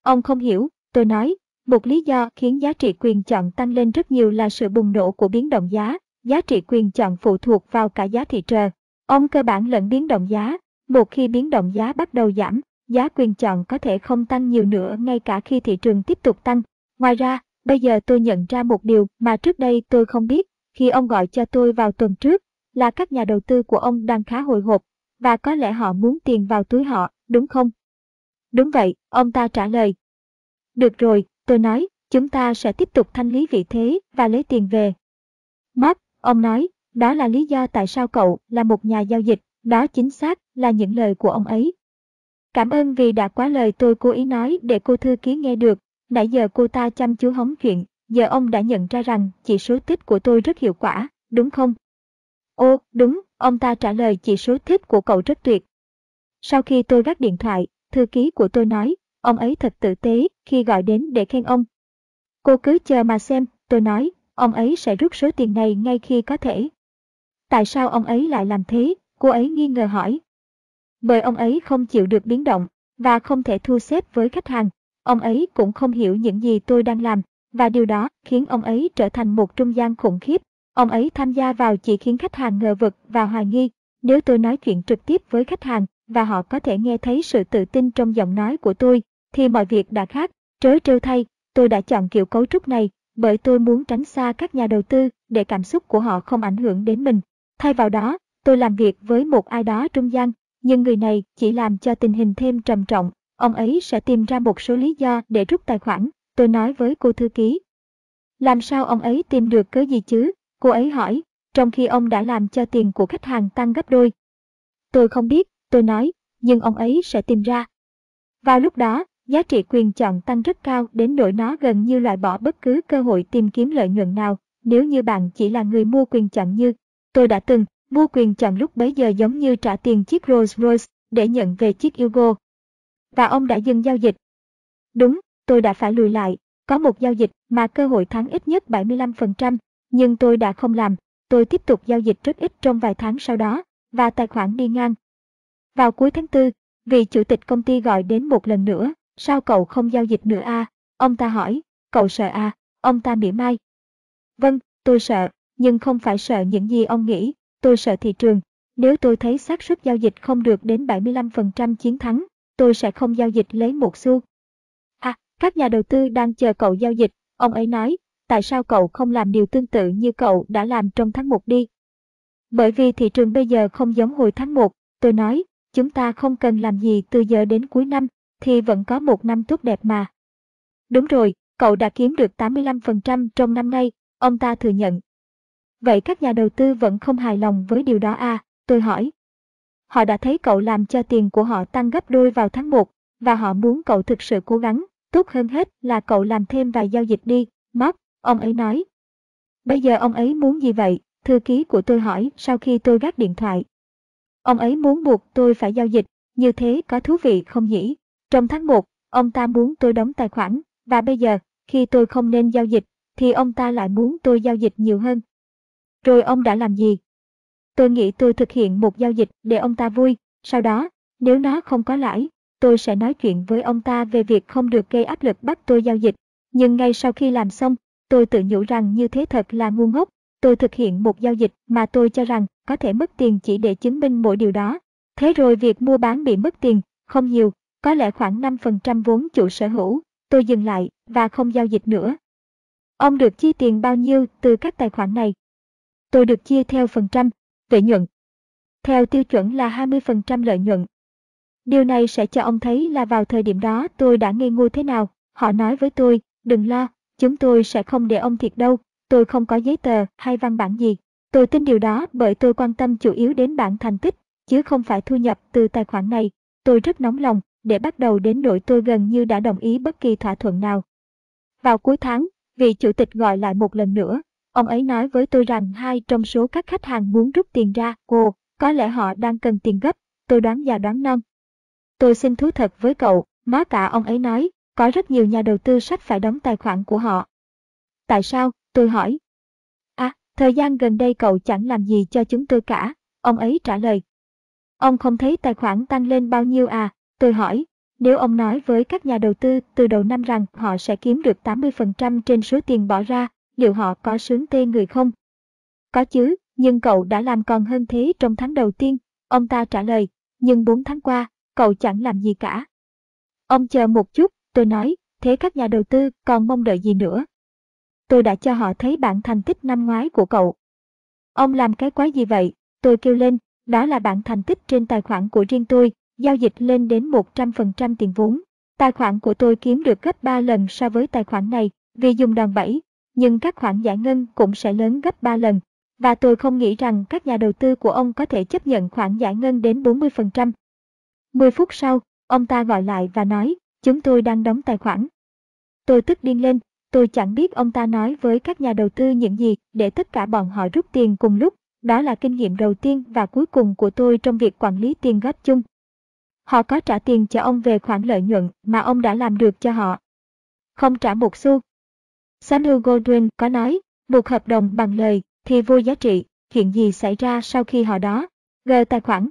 Ông không hiểu, tôi nói, một lý do khiến giá trị quyền chọn tăng lên rất nhiều là sự bùng nổ của biến động giá. Giá trị quyền chọn phụ thuộc vào cả giá thị trường. Ông cơ bản lẫn biến động giá. Một khi biến động giá bắt đầu giảm, giá quyền chọn có thể không tăng nhiều nữa ngay cả khi thị trường tiếp tục tăng. Ngoài ra, bây giờ tôi nhận ra một điều mà trước đây tôi không biết. Khi ông gọi cho tôi vào tuần trước, là các nhà đầu tư của ông đang khá hồi hộp, và có lẽ họ muốn tiền vào túi họ, đúng không? Đúng vậy, ông ta trả lời. Được rồi, tôi nói, chúng ta sẽ tiếp tục thanh lý vị thế và lấy tiền về. Mark, ông nói, đó là lý do tại sao cậu là một nhà giao dịch, đó chính xác là những lời của ông ấy. Cảm ơn vì đã quá lời tôi cố ý nói để cô thư ký nghe được, nãy giờ cô ta chăm chú hóng chuyện, giờ ông đã nhận ra rằng chỉ số tích của tôi rất hiệu quả, đúng không? Ô, đúng, ông ta trả lời chỉ số thích của cậu rất tuyệt. Sau khi tôi gác điện thoại, thư ký của tôi nói, ông ấy thật tử tế khi gọi đến để khen ông. Cô cứ chờ mà xem, tôi nói, ông ấy sẽ rút số tiền này ngay khi có thể. Tại sao ông ấy lại làm thế? Cô ấy nghi ngờ hỏi. Bởi ông ấy không chịu được biến động và không thể thu xếp với khách hàng. Ông ấy cũng không hiểu những gì tôi đang làm và điều đó khiến ông ấy trở thành một trung gian khủng khiếp Ông ấy tham gia vào chỉ khiến khách hàng ngờ vực và hoài nghi. Nếu tôi nói chuyện trực tiếp với khách hàng và họ có thể nghe thấy sự tự tin trong giọng nói của tôi, thì mọi việc đã khác. Trớ trêu thay, tôi đã chọn kiểu cấu trúc này bởi tôi muốn tránh xa các nhà đầu tư để cảm xúc của họ không ảnh hưởng đến mình. Thay vào đó, tôi làm việc với một ai đó trung gian, nhưng người này chỉ làm cho tình hình thêm trầm trọng. Ông ấy sẽ tìm ra một số lý do để rút tài khoản, tôi nói với cô thư ký. Làm sao ông ấy tìm được cớ gì chứ? Cô ấy hỏi, trong khi ông đã làm cho tiền của khách hàng tăng gấp đôi. Tôi không biết, tôi nói, nhưng ông ấy sẽ tìm ra. Vào lúc đó, giá trị quyền chọn tăng rất cao đến nỗi nó gần như loại bỏ bất cứ cơ hội tìm kiếm lợi nhuận nào nếu như bạn chỉ là người mua quyền chọn như tôi đã từng mua quyền chọn lúc bấy giờ giống như trả tiền chiếc Rolls Royce để nhận về chiếc Yugo. Và ông đã dừng giao dịch. Đúng, tôi đã phải lùi lại, có một giao dịch mà cơ hội thắng ít nhất 75%, nhưng tôi đã không làm, tôi tiếp tục giao dịch rất ít trong vài tháng sau đó, và tài khoản đi ngang. Vào cuối tháng 4, vị chủ tịch công ty gọi đến một lần nữa, sao cậu không giao dịch nữa a? À? Ông ta hỏi, cậu sợ à? Ông ta mỉa mai. Vâng, tôi sợ, nhưng không phải sợ những gì ông nghĩ, tôi sợ thị trường. Nếu tôi thấy xác suất giao dịch không được đến 75% chiến thắng, tôi sẽ không giao dịch lấy một xu. Các nhà đầu tư đang chờ cậu giao dịch, ông ấy nói, tại sao cậu không làm điều tương tự như cậu đã làm trong tháng 1 đi? Bởi vì thị trường bây giờ không giống hồi tháng 1, tôi nói, chúng ta không cần làm gì từ giờ đến cuối năm, thì vẫn có một năm tốt đẹp mà. Đúng rồi, cậu đã kiếm được 85% trong năm nay, ông ta thừa nhận. Vậy các nhà đầu tư vẫn không hài lòng với điều đó à, tôi hỏi. Họ đã thấy cậu làm cho tiền của họ tăng gấp đôi vào tháng 1, và họ muốn cậu thực sự cố gắng, tốt hơn hết là cậu làm thêm vài giao dịch đi, Mark, Ông ấy nói. Bây giờ ông ấy muốn gì vậy? Thư ký của tôi hỏi sau khi tôi gác điện thoại. Ông ấy muốn buộc tôi phải giao dịch, như thế có thú vị không nhỉ? Trong tháng 1, ông ta muốn tôi đóng tài khoản, và bây giờ, khi tôi không nên giao dịch, thì ông ta lại muốn tôi giao dịch nhiều hơn. Rồi ông đã làm gì? Tôi nghĩ tôi thực hiện một giao dịch để ông ta vui, sau đó, nếu nó không có lãi, tôi sẽ nói chuyện với ông ta về việc không được gây áp lực bắt tôi giao dịch. Nhưng ngay sau khi làm xong, Tôi tự nhủ rằng như thế thật là ngu ngốc. Tôi thực hiện một giao dịch mà tôi cho rằng có thể mất tiền chỉ để chứng minh mỗi điều đó. Thế rồi việc mua bán bị mất tiền, không nhiều, có lẽ khoảng 5% vốn chủ sở hữu. Tôi dừng lại và không giao dịch nữa. Ông được chi tiền bao nhiêu từ các tài khoản này? Tôi được chia theo phần trăm, lợi nhuận. Theo tiêu chuẩn là 20% lợi nhuận. Điều này sẽ cho ông thấy là vào thời điểm đó tôi đã ngây ngô thế nào. Họ nói với tôi, đừng lo, Chúng tôi sẽ không để ông thiệt đâu, tôi không có giấy tờ hay văn bản gì. Tôi tin điều đó bởi tôi quan tâm chủ yếu đến bản thành tích, chứ không phải thu nhập từ tài khoản này. Tôi rất nóng lòng, để bắt đầu đến đội tôi gần như đã đồng ý bất kỳ thỏa thuận nào. Vào cuối tháng, vị chủ tịch gọi lại một lần nữa. Ông ấy nói với tôi rằng hai trong số các khách hàng muốn rút tiền ra, cô, có lẽ họ đang cần tiền gấp, tôi đoán già đoán non. Tôi xin thú thật với cậu, má cả ông ấy nói, có rất nhiều nhà đầu tư sắp phải đóng tài khoản của họ. Tại sao, tôi hỏi. À, thời gian gần đây cậu chẳng làm gì cho chúng tôi cả, ông ấy trả lời. Ông không thấy tài khoản tăng lên bao nhiêu à, tôi hỏi. Nếu ông nói với các nhà đầu tư từ đầu năm rằng họ sẽ kiếm được 80% trên số tiền bỏ ra, liệu họ có sướng tê người không? Có chứ, nhưng cậu đã làm còn hơn thế trong tháng đầu tiên, ông ta trả lời, nhưng 4 tháng qua, cậu chẳng làm gì cả. Ông chờ một chút, tôi nói, thế các nhà đầu tư còn mong đợi gì nữa? Tôi đã cho họ thấy bản thành tích năm ngoái của cậu. Ông làm cái quái gì vậy? Tôi kêu lên, đó là bản thành tích trên tài khoản của riêng tôi, giao dịch lên đến 100% tiền vốn. Tài khoản của tôi kiếm được gấp 3 lần so với tài khoản này vì dùng đòn bẩy, nhưng các khoản giải ngân cũng sẽ lớn gấp 3 lần. Và tôi không nghĩ rằng các nhà đầu tư của ông có thể chấp nhận khoản giải ngân đến 40%. 10 phút sau, ông ta gọi lại và nói, chúng tôi đang đóng tài khoản. Tôi tức điên lên, tôi chẳng biết ông ta nói với các nhà đầu tư những gì để tất cả bọn họ rút tiền cùng lúc. Đó là kinh nghiệm đầu tiên và cuối cùng của tôi trong việc quản lý tiền góp chung. Họ có trả tiền cho ông về khoản lợi nhuận mà ông đã làm được cho họ. Không trả một xu. Samuel Goldwyn có nói, một hợp đồng bằng lời thì vô giá trị, chuyện gì xảy ra sau khi họ đó, gờ tài khoản.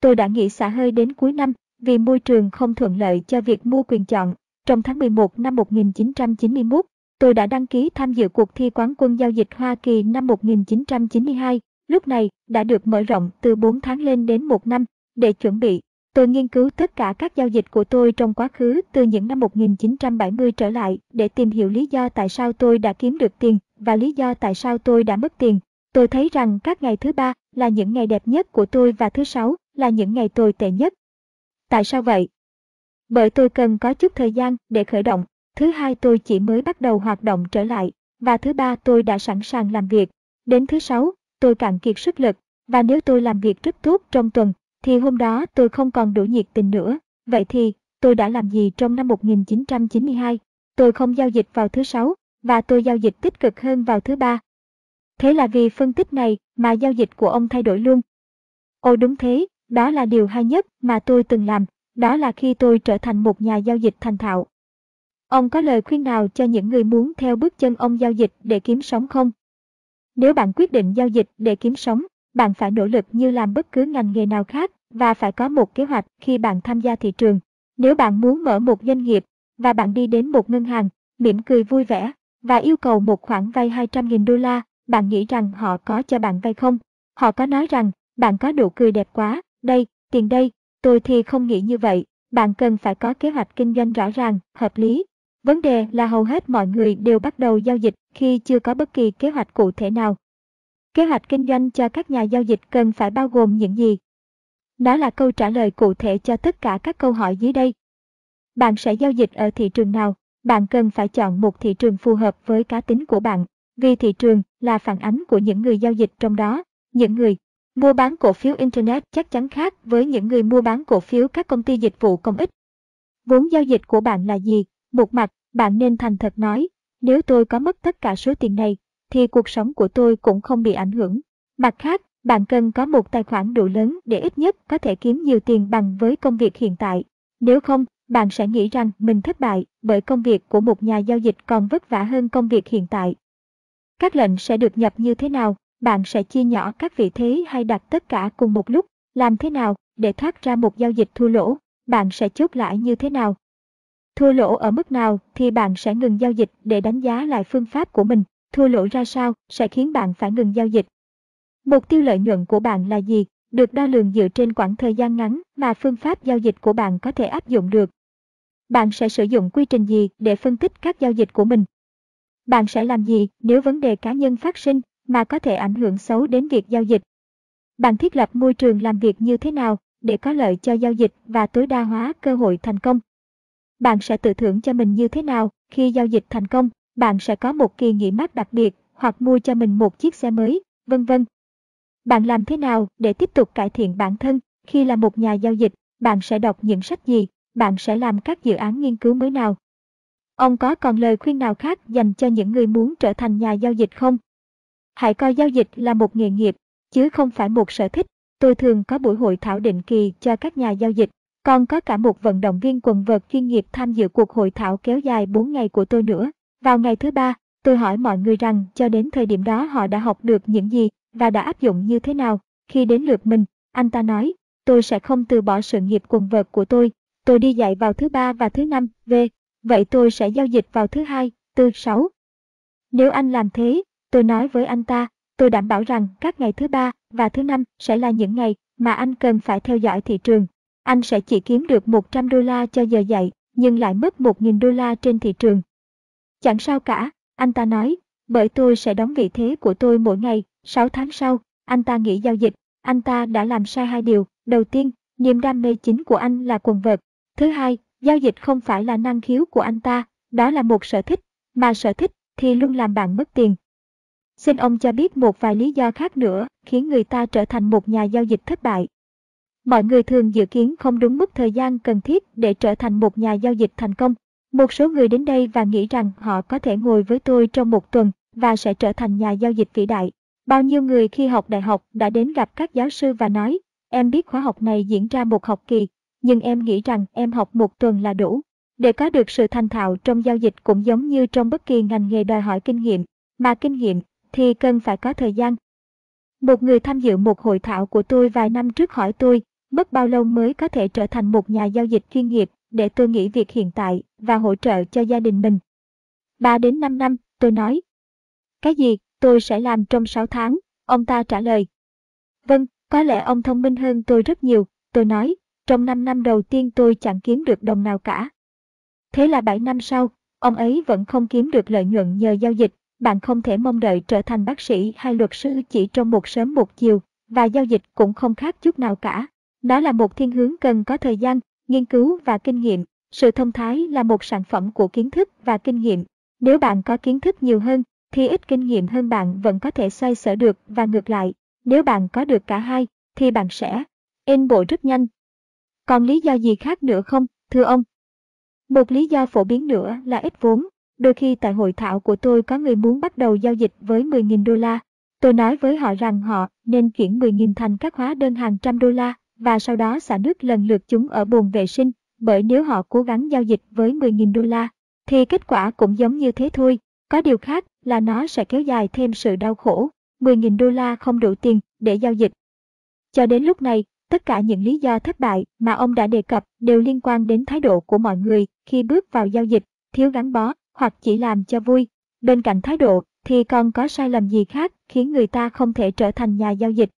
Tôi đã nghĩ xả hơi đến cuối năm vì môi trường không thuận lợi cho việc mua quyền chọn. Trong tháng 11 năm 1991, tôi đã đăng ký tham dự cuộc thi quán quân giao dịch Hoa Kỳ năm 1992, lúc này đã được mở rộng từ 4 tháng lên đến 1 năm. Để chuẩn bị, tôi nghiên cứu tất cả các giao dịch của tôi trong quá khứ từ những năm 1970 trở lại để tìm hiểu lý do tại sao tôi đã kiếm được tiền và lý do tại sao tôi đã mất tiền. Tôi thấy rằng các ngày thứ ba là những ngày đẹp nhất của tôi và thứ sáu là những ngày tồi tệ nhất. Tại sao vậy? Bởi tôi cần có chút thời gian để khởi động. Thứ hai tôi chỉ mới bắt đầu hoạt động trở lại. Và thứ ba tôi đã sẵn sàng làm việc. Đến thứ sáu, tôi cạn kiệt sức lực. Và nếu tôi làm việc rất tốt trong tuần, thì hôm đó tôi không còn đủ nhiệt tình nữa. Vậy thì, tôi đã làm gì trong năm 1992? Tôi không giao dịch vào thứ sáu, và tôi giao dịch tích cực hơn vào thứ ba. Thế là vì phân tích này mà giao dịch của ông thay đổi luôn. Ồ đúng thế, đó là điều hay nhất mà tôi từng làm, đó là khi tôi trở thành một nhà giao dịch thành thạo. Ông có lời khuyên nào cho những người muốn theo bước chân ông giao dịch để kiếm sống không? Nếu bạn quyết định giao dịch để kiếm sống, bạn phải nỗ lực như làm bất cứ ngành nghề nào khác và phải có một kế hoạch khi bạn tham gia thị trường. Nếu bạn muốn mở một doanh nghiệp và bạn đi đến một ngân hàng, mỉm cười vui vẻ và yêu cầu một khoản vay 200.000 đô la, bạn nghĩ rằng họ có cho bạn vay không? Họ có nói rằng, bạn có nụ cười đẹp quá, đây, tiền đây, tôi thì không nghĩ như vậy, bạn cần phải có kế hoạch kinh doanh rõ ràng, hợp lý. Vấn đề là hầu hết mọi người đều bắt đầu giao dịch khi chưa có bất kỳ kế hoạch cụ thể nào. Kế hoạch kinh doanh cho các nhà giao dịch cần phải bao gồm những gì? Đó là câu trả lời cụ thể cho tất cả các câu hỏi dưới đây. Bạn sẽ giao dịch ở thị trường nào? Bạn cần phải chọn một thị trường phù hợp với cá tính của bạn, vì thị trường là phản ánh của những người giao dịch trong đó. Những người Mua bán cổ phiếu Internet chắc chắn khác với những người mua bán cổ phiếu các công ty dịch vụ công ích. Vốn giao dịch của bạn là gì? Một mặt, bạn nên thành thật nói, nếu tôi có mất tất cả số tiền này, thì cuộc sống của tôi cũng không bị ảnh hưởng. Mặt khác, bạn cần có một tài khoản đủ lớn để ít nhất có thể kiếm nhiều tiền bằng với công việc hiện tại. Nếu không, bạn sẽ nghĩ rằng mình thất bại bởi công việc của một nhà giao dịch còn vất vả hơn công việc hiện tại. Các lệnh sẽ được nhập như thế nào? bạn sẽ chia nhỏ các vị thế hay đặt tất cả cùng một lúc, làm thế nào để thoát ra một giao dịch thua lỗ, bạn sẽ chốt lại như thế nào. Thua lỗ ở mức nào thì bạn sẽ ngừng giao dịch để đánh giá lại phương pháp của mình, thua lỗ ra sao sẽ khiến bạn phải ngừng giao dịch. Mục tiêu lợi nhuận của bạn là gì, được đo lường dựa trên quãng thời gian ngắn mà phương pháp giao dịch của bạn có thể áp dụng được. Bạn sẽ sử dụng quy trình gì để phân tích các giao dịch của mình? Bạn sẽ làm gì nếu vấn đề cá nhân phát sinh mà có thể ảnh hưởng xấu đến việc giao dịch. Bạn thiết lập môi trường làm việc như thế nào để có lợi cho giao dịch và tối đa hóa cơ hội thành công? Bạn sẽ tự thưởng cho mình như thế nào khi giao dịch thành công? Bạn sẽ có một kỳ nghỉ mát đặc biệt hoặc mua cho mình một chiếc xe mới, vân vân. Bạn làm thế nào để tiếp tục cải thiện bản thân? Khi là một nhà giao dịch, bạn sẽ đọc những sách gì? Bạn sẽ làm các dự án nghiên cứu mới nào? Ông có còn lời khuyên nào khác dành cho những người muốn trở thành nhà giao dịch không? Hãy coi giao dịch là một nghề nghiệp, chứ không phải một sở thích. Tôi thường có buổi hội thảo định kỳ cho các nhà giao dịch, còn có cả một vận động viên quần vợt chuyên nghiệp tham dự cuộc hội thảo kéo dài 4 ngày của tôi nữa. Vào ngày thứ ba, tôi hỏi mọi người rằng cho đến thời điểm đó họ đã học được những gì và đã áp dụng như thế nào. Khi đến lượt mình, anh ta nói, tôi sẽ không từ bỏ sự nghiệp quần vợt của tôi. Tôi đi dạy vào thứ ba và thứ năm, v. Vậy tôi sẽ giao dịch vào thứ hai, tư, sáu. Nếu anh làm thế, tôi nói với anh ta, tôi đảm bảo rằng các ngày thứ ba và thứ năm sẽ là những ngày mà anh cần phải theo dõi thị trường. Anh sẽ chỉ kiếm được 100 đô la cho giờ dạy, nhưng lại mất 1.000 đô la trên thị trường. Chẳng sao cả, anh ta nói, bởi tôi sẽ đóng vị thế của tôi mỗi ngày, 6 tháng sau, anh ta nghỉ giao dịch, anh ta đã làm sai hai điều. Đầu tiên, niềm đam mê chính của anh là quần vợt. Thứ hai, giao dịch không phải là năng khiếu của anh ta, đó là một sở thích, mà sở thích thì luôn làm bạn mất tiền. Xin ông cho biết một vài lý do khác nữa khiến người ta trở thành một nhà giao dịch thất bại. Mọi người thường dự kiến không đúng mức thời gian cần thiết để trở thành một nhà giao dịch thành công. Một số người đến đây và nghĩ rằng họ có thể ngồi với tôi trong một tuần và sẽ trở thành nhà giao dịch vĩ đại. Bao nhiêu người khi học đại học đã đến gặp các giáo sư và nói, em biết khóa học này diễn ra một học kỳ, nhưng em nghĩ rằng em học một tuần là đủ. Để có được sự thành thạo trong giao dịch cũng giống như trong bất kỳ ngành nghề đòi hỏi kinh nghiệm, mà kinh nghiệm thì cần phải có thời gian. Một người tham dự một hội thảo của tôi vài năm trước hỏi tôi, mất bao lâu mới có thể trở thành một nhà giao dịch chuyên nghiệp để tôi nghỉ việc hiện tại và hỗ trợ cho gia đình mình. 3 đến 5 năm, tôi nói. Cái gì, tôi sẽ làm trong 6 tháng, ông ta trả lời. Vâng, có lẽ ông thông minh hơn tôi rất nhiều, tôi nói, trong 5 năm đầu tiên tôi chẳng kiếm được đồng nào cả. Thế là 7 năm sau, ông ấy vẫn không kiếm được lợi nhuận nhờ giao dịch, bạn không thể mong đợi trở thành bác sĩ hay luật sư chỉ trong một sớm một chiều, và giao dịch cũng không khác chút nào cả. nó là một thiên hướng cần có thời gian, nghiên cứu và kinh nghiệm. Sự thông thái là một sản phẩm của kiến thức và kinh nghiệm. Nếu bạn có kiến thức nhiều hơn, thì ít kinh nghiệm hơn bạn vẫn có thể xoay sở được và ngược lại. Nếu bạn có được cả hai, thì bạn sẽ in bộ rất nhanh. Còn lý do gì khác nữa không, thưa ông? Một lý do phổ biến nữa là ít vốn. Đôi khi tại hội thảo của tôi có người muốn bắt đầu giao dịch với 10.000 đô la. Tôi nói với họ rằng họ nên chuyển 10.000 thành các hóa đơn hàng trăm đô la và sau đó xả nước lần lượt chúng ở bồn vệ sinh, bởi nếu họ cố gắng giao dịch với 10.000 đô la, thì kết quả cũng giống như thế thôi. Có điều khác là nó sẽ kéo dài thêm sự đau khổ. 10.000 đô la không đủ tiền để giao dịch. Cho đến lúc này, tất cả những lý do thất bại mà ông đã đề cập đều liên quan đến thái độ của mọi người khi bước vào giao dịch, thiếu gắn bó hoặc chỉ làm cho vui. Bên cạnh thái độ thì còn có sai lầm gì khác khiến người ta không thể trở thành nhà giao dịch.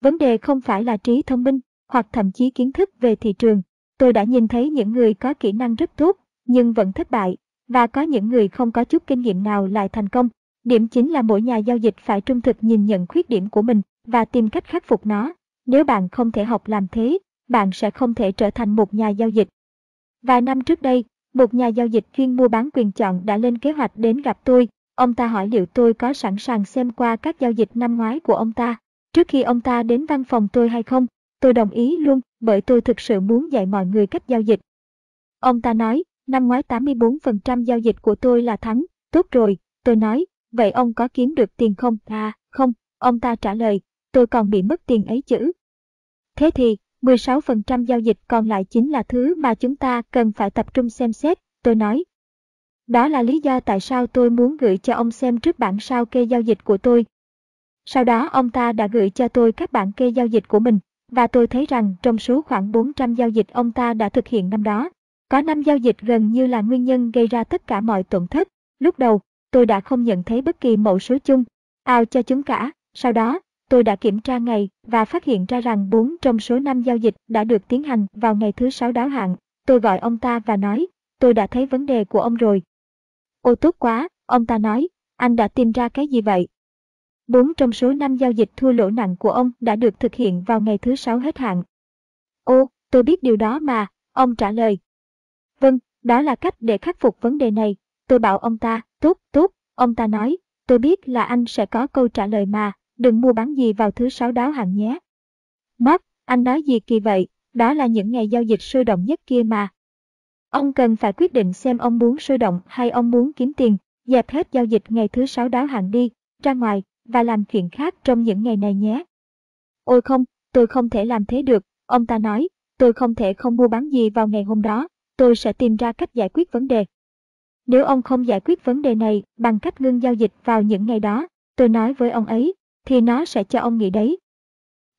Vấn đề không phải là trí thông minh hoặc thậm chí kiến thức về thị trường. Tôi đã nhìn thấy những người có kỹ năng rất tốt nhưng vẫn thất bại và có những người không có chút kinh nghiệm nào lại thành công. Điểm chính là mỗi nhà giao dịch phải trung thực nhìn nhận khuyết điểm của mình và tìm cách khắc phục nó. Nếu bạn không thể học làm thế, bạn sẽ không thể trở thành một nhà giao dịch. Vài năm trước đây, một nhà giao dịch chuyên mua bán quyền chọn đã lên kế hoạch đến gặp tôi. Ông ta hỏi liệu tôi có sẵn sàng xem qua các giao dịch năm ngoái của ông ta trước khi ông ta đến văn phòng tôi hay không. Tôi đồng ý luôn bởi tôi thực sự muốn dạy mọi người cách giao dịch. Ông ta nói, năm ngoái 84% giao dịch của tôi là thắng. Tốt rồi, tôi nói, vậy ông có kiếm được tiền không? À, không, ông ta trả lời, tôi còn bị mất tiền ấy chứ. Thế thì, 16% giao dịch còn lại chính là thứ mà chúng ta cần phải tập trung xem xét, tôi nói. Đó là lý do tại sao tôi muốn gửi cho ông xem trước bản sao kê giao dịch của tôi. Sau đó ông ta đã gửi cho tôi các bản kê giao dịch của mình, và tôi thấy rằng trong số khoảng 400 giao dịch ông ta đã thực hiện năm đó, có 5 giao dịch gần như là nguyên nhân gây ra tất cả mọi tổn thất. Lúc đầu, tôi đã không nhận thấy bất kỳ mẫu số chung, ao cho chúng cả. Sau đó, tôi đã kiểm tra ngày và phát hiện ra rằng 4 trong số 5 giao dịch đã được tiến hành vào ngày thứ sáu đáo hạn. Tôi gọi ông ta và nói, tôi đã thấy vấn đề của ông rồi. Ô tốt quá, ông ta nói, anh đã tìm ra cái gì vậy? 4 trong số 5 giao dịch thua lỗ nặng của ông đã được thực hiện vào ngày thứ sáu hết hạn. Ô, tôi biết điều đó mà, ông trả lời. Vâng, đó là cách để khắc phục vấn đề này. Tôi bảo ông ta, tốt, tốt, ông ta nói, tôi biết là anh sẽ có câu trả lời mà, đừng mua bán gì vào thứ sáu đáo hàng nhé. Mark, anh nói gì kỳ vậy, đó là những ngày giao dịch sôi động nhất kia mà. Ông cần phải quyết định xem ông muốn sôi động hay ông muốn kiếm tiền, dẹp hết giao dịch ngày thứ sáu đáo hàng đi, ra ngoài, và làm chuyện khác trong những ngày này nhé. Ôi không, tôi không thể làm thế được, ông ta nói, tôi không thể không mua bán gì vào ngày hôm đó, tôi sẽ tìm ra cách giải quyết vấn đề. Nếu ông không giải quyết vấn đề này bằng cách ngưng giao dịch vào những ngày đó, tôi nói với ông ấy, thì nó sẽ cho ông nghỉ đấy.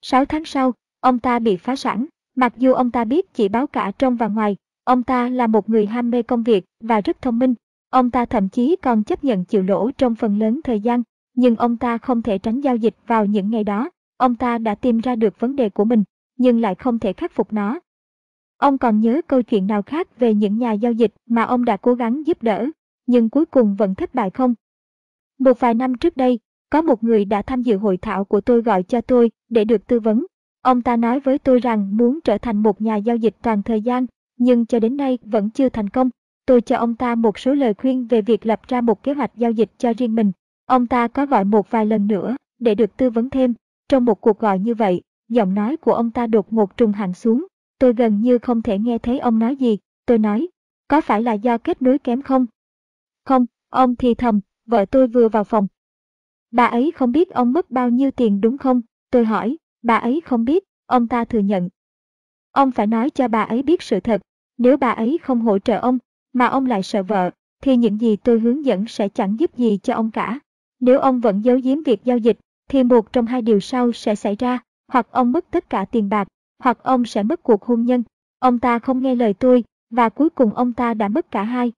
6 tháng sau, ông ta bị phá sản, mặc dù ông ta biết chỉ báo cả trong và ngoài, ông ta là một người ham mê công việc và rất thông minh. Ông ta thậm chí còn chấp nhận chịu lỗ trong phần lớn thời gian, nhưng ông ta không thể tránh giao dịch vào những ngày đó. Ông ta đã tìm ra được vấn đề của mình, nhưng lại không thể khắc phục nó. Ông còn nhớ câu chuyện nào khác về những nhà giao dịch mà ông đã cố gắng giúp đỡ, nhưng cuối cùng vẫn thất bại không? Một vài năm trước đây, có một người đã tham dự hội thảo của tôi gọi cho tôi để được tư vấn. Ông ta nói với tôi rằng muốn trở thành một nhà giao dịch toàn thời gian, nhưng cho đến nay vẫn chưa thành công. Tôi cho ông ta một số lời khuyên về việc lập ra một kế hoạch giao dịch cho riêng mình. Ông ta có gọi một vài lần nữa để được tư vấn thêm. Trong một cuộc gọi như vậy, giọng nói của ông ta đột ngột trùng hẳn xuống. Tôi gần như không thể nghe thấy ông nói gì. Tôi nói, có phải là do kết nối kém không? Không, ông thì thầm, vợ tôi vừa vào phòng. Bà ấy không biết ông mất bao nhiêu tiền đúng không? Tôi hỏi, bà ấy không biết, ông ta thừa nhận. Ông phải nói cho bà ấy biết sự thật, nếu bà ấy không hỗ trợ ông, mà ông lại sợ vợ, thì những gì tôi hướng dẫn sẽ chẳng giúp gì cho ông cả. Nếu ông vẫn giấu giếm việc giao dịch, thì một trong hai điều sau sẽ xảy ra, hoặc ông mất tất cả tiền bạc, hoặc ông sẽ mất cuộc hôn nhân. Ông ta không nghe lời tôi, và cuối cùng ông ta đã mất cả hai.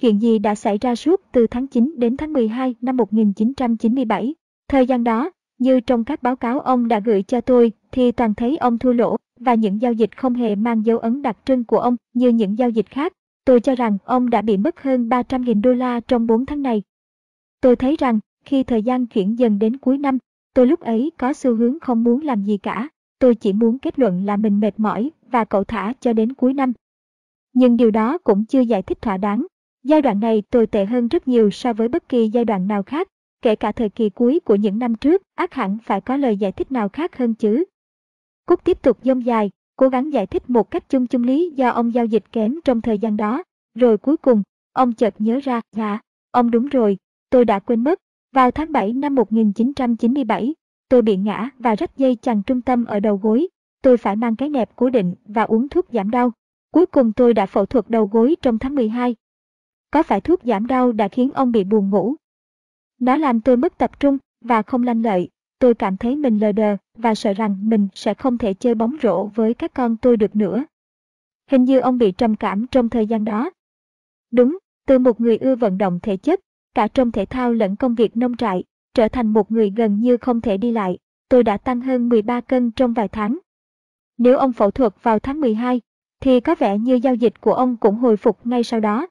Chuyện gì đã xảy ra suốt từ tháng 9 đến tháng 12 năm 1997? Thời gian đó, như trong các báo cáo ông đã gửi cho tôi, thì toàn thấy ông thua lỗ, và những giao dịch không hề mang dấu ấn đặc trưng của ông như những giao dịch khác. Tôi cho rằng ông đã bị mất hơn 300.000 đô la trong 4 tháng này. Tôi thấy rằng, khi thời gian chuyển dần đến cuối năm, tôi lúc ấy có xu hướng không muốn làm gì cả. Tôi chỉ muốn kết luận là mình mệt mỏi và cậu thả cho đến cuối năm. Nhưng điều đó cũng chưa giải thích thỏa đáng. Giai đoạn này tồi tệ hơn rất nhiều so với bất kỳ giai đoạn nào khác, kể cả thời kỳ cuối của những năm trước, ác hẳn phải có lời giải thích nào khác hơn chứ. Cúc tiếp tục dông dài, cố gắng giải thích một cách chung chung lý do ông giao dịch kém trong thời gian đó. Rồi cuối cùng, ông chợt nhớ ra, dạ, ông đúng rồi, tôi đã quên mất. Vào tháng 7 năm 1997, tôi bị ngã và rách dây chằng trung tâm ở đầu gối. Tôi phải mang cái nẹp cố định và uống thuốc giảm đau. Cuối cùng tôi đã phẫu thuật đầu gối trong tháng 12. Có phải thuốc giảm đau đã khiến ông bị buồn ngủ? Nó làm tôi mất tập trung và không lanh lợi. Tôi cảm thấy mình lờ đờ và sợ rằng mình sẽ không thể chơi bóng rổ với các con tôi được nữa. Hình như ông bị trầm cảm trong thời gian đó. Đúng, từ một người ưa vận động thể chất, cả trong thể thao lẫn công việc nông trại, trở thành một người gần như không thể đi lại. Tôi đã tăng hơn 13 cân trong vài tháng. Nếu ông phẫu thuật vào tháng 12, thì có vẻ như giao dịch của ông cũng hồi phục ngay sau đó.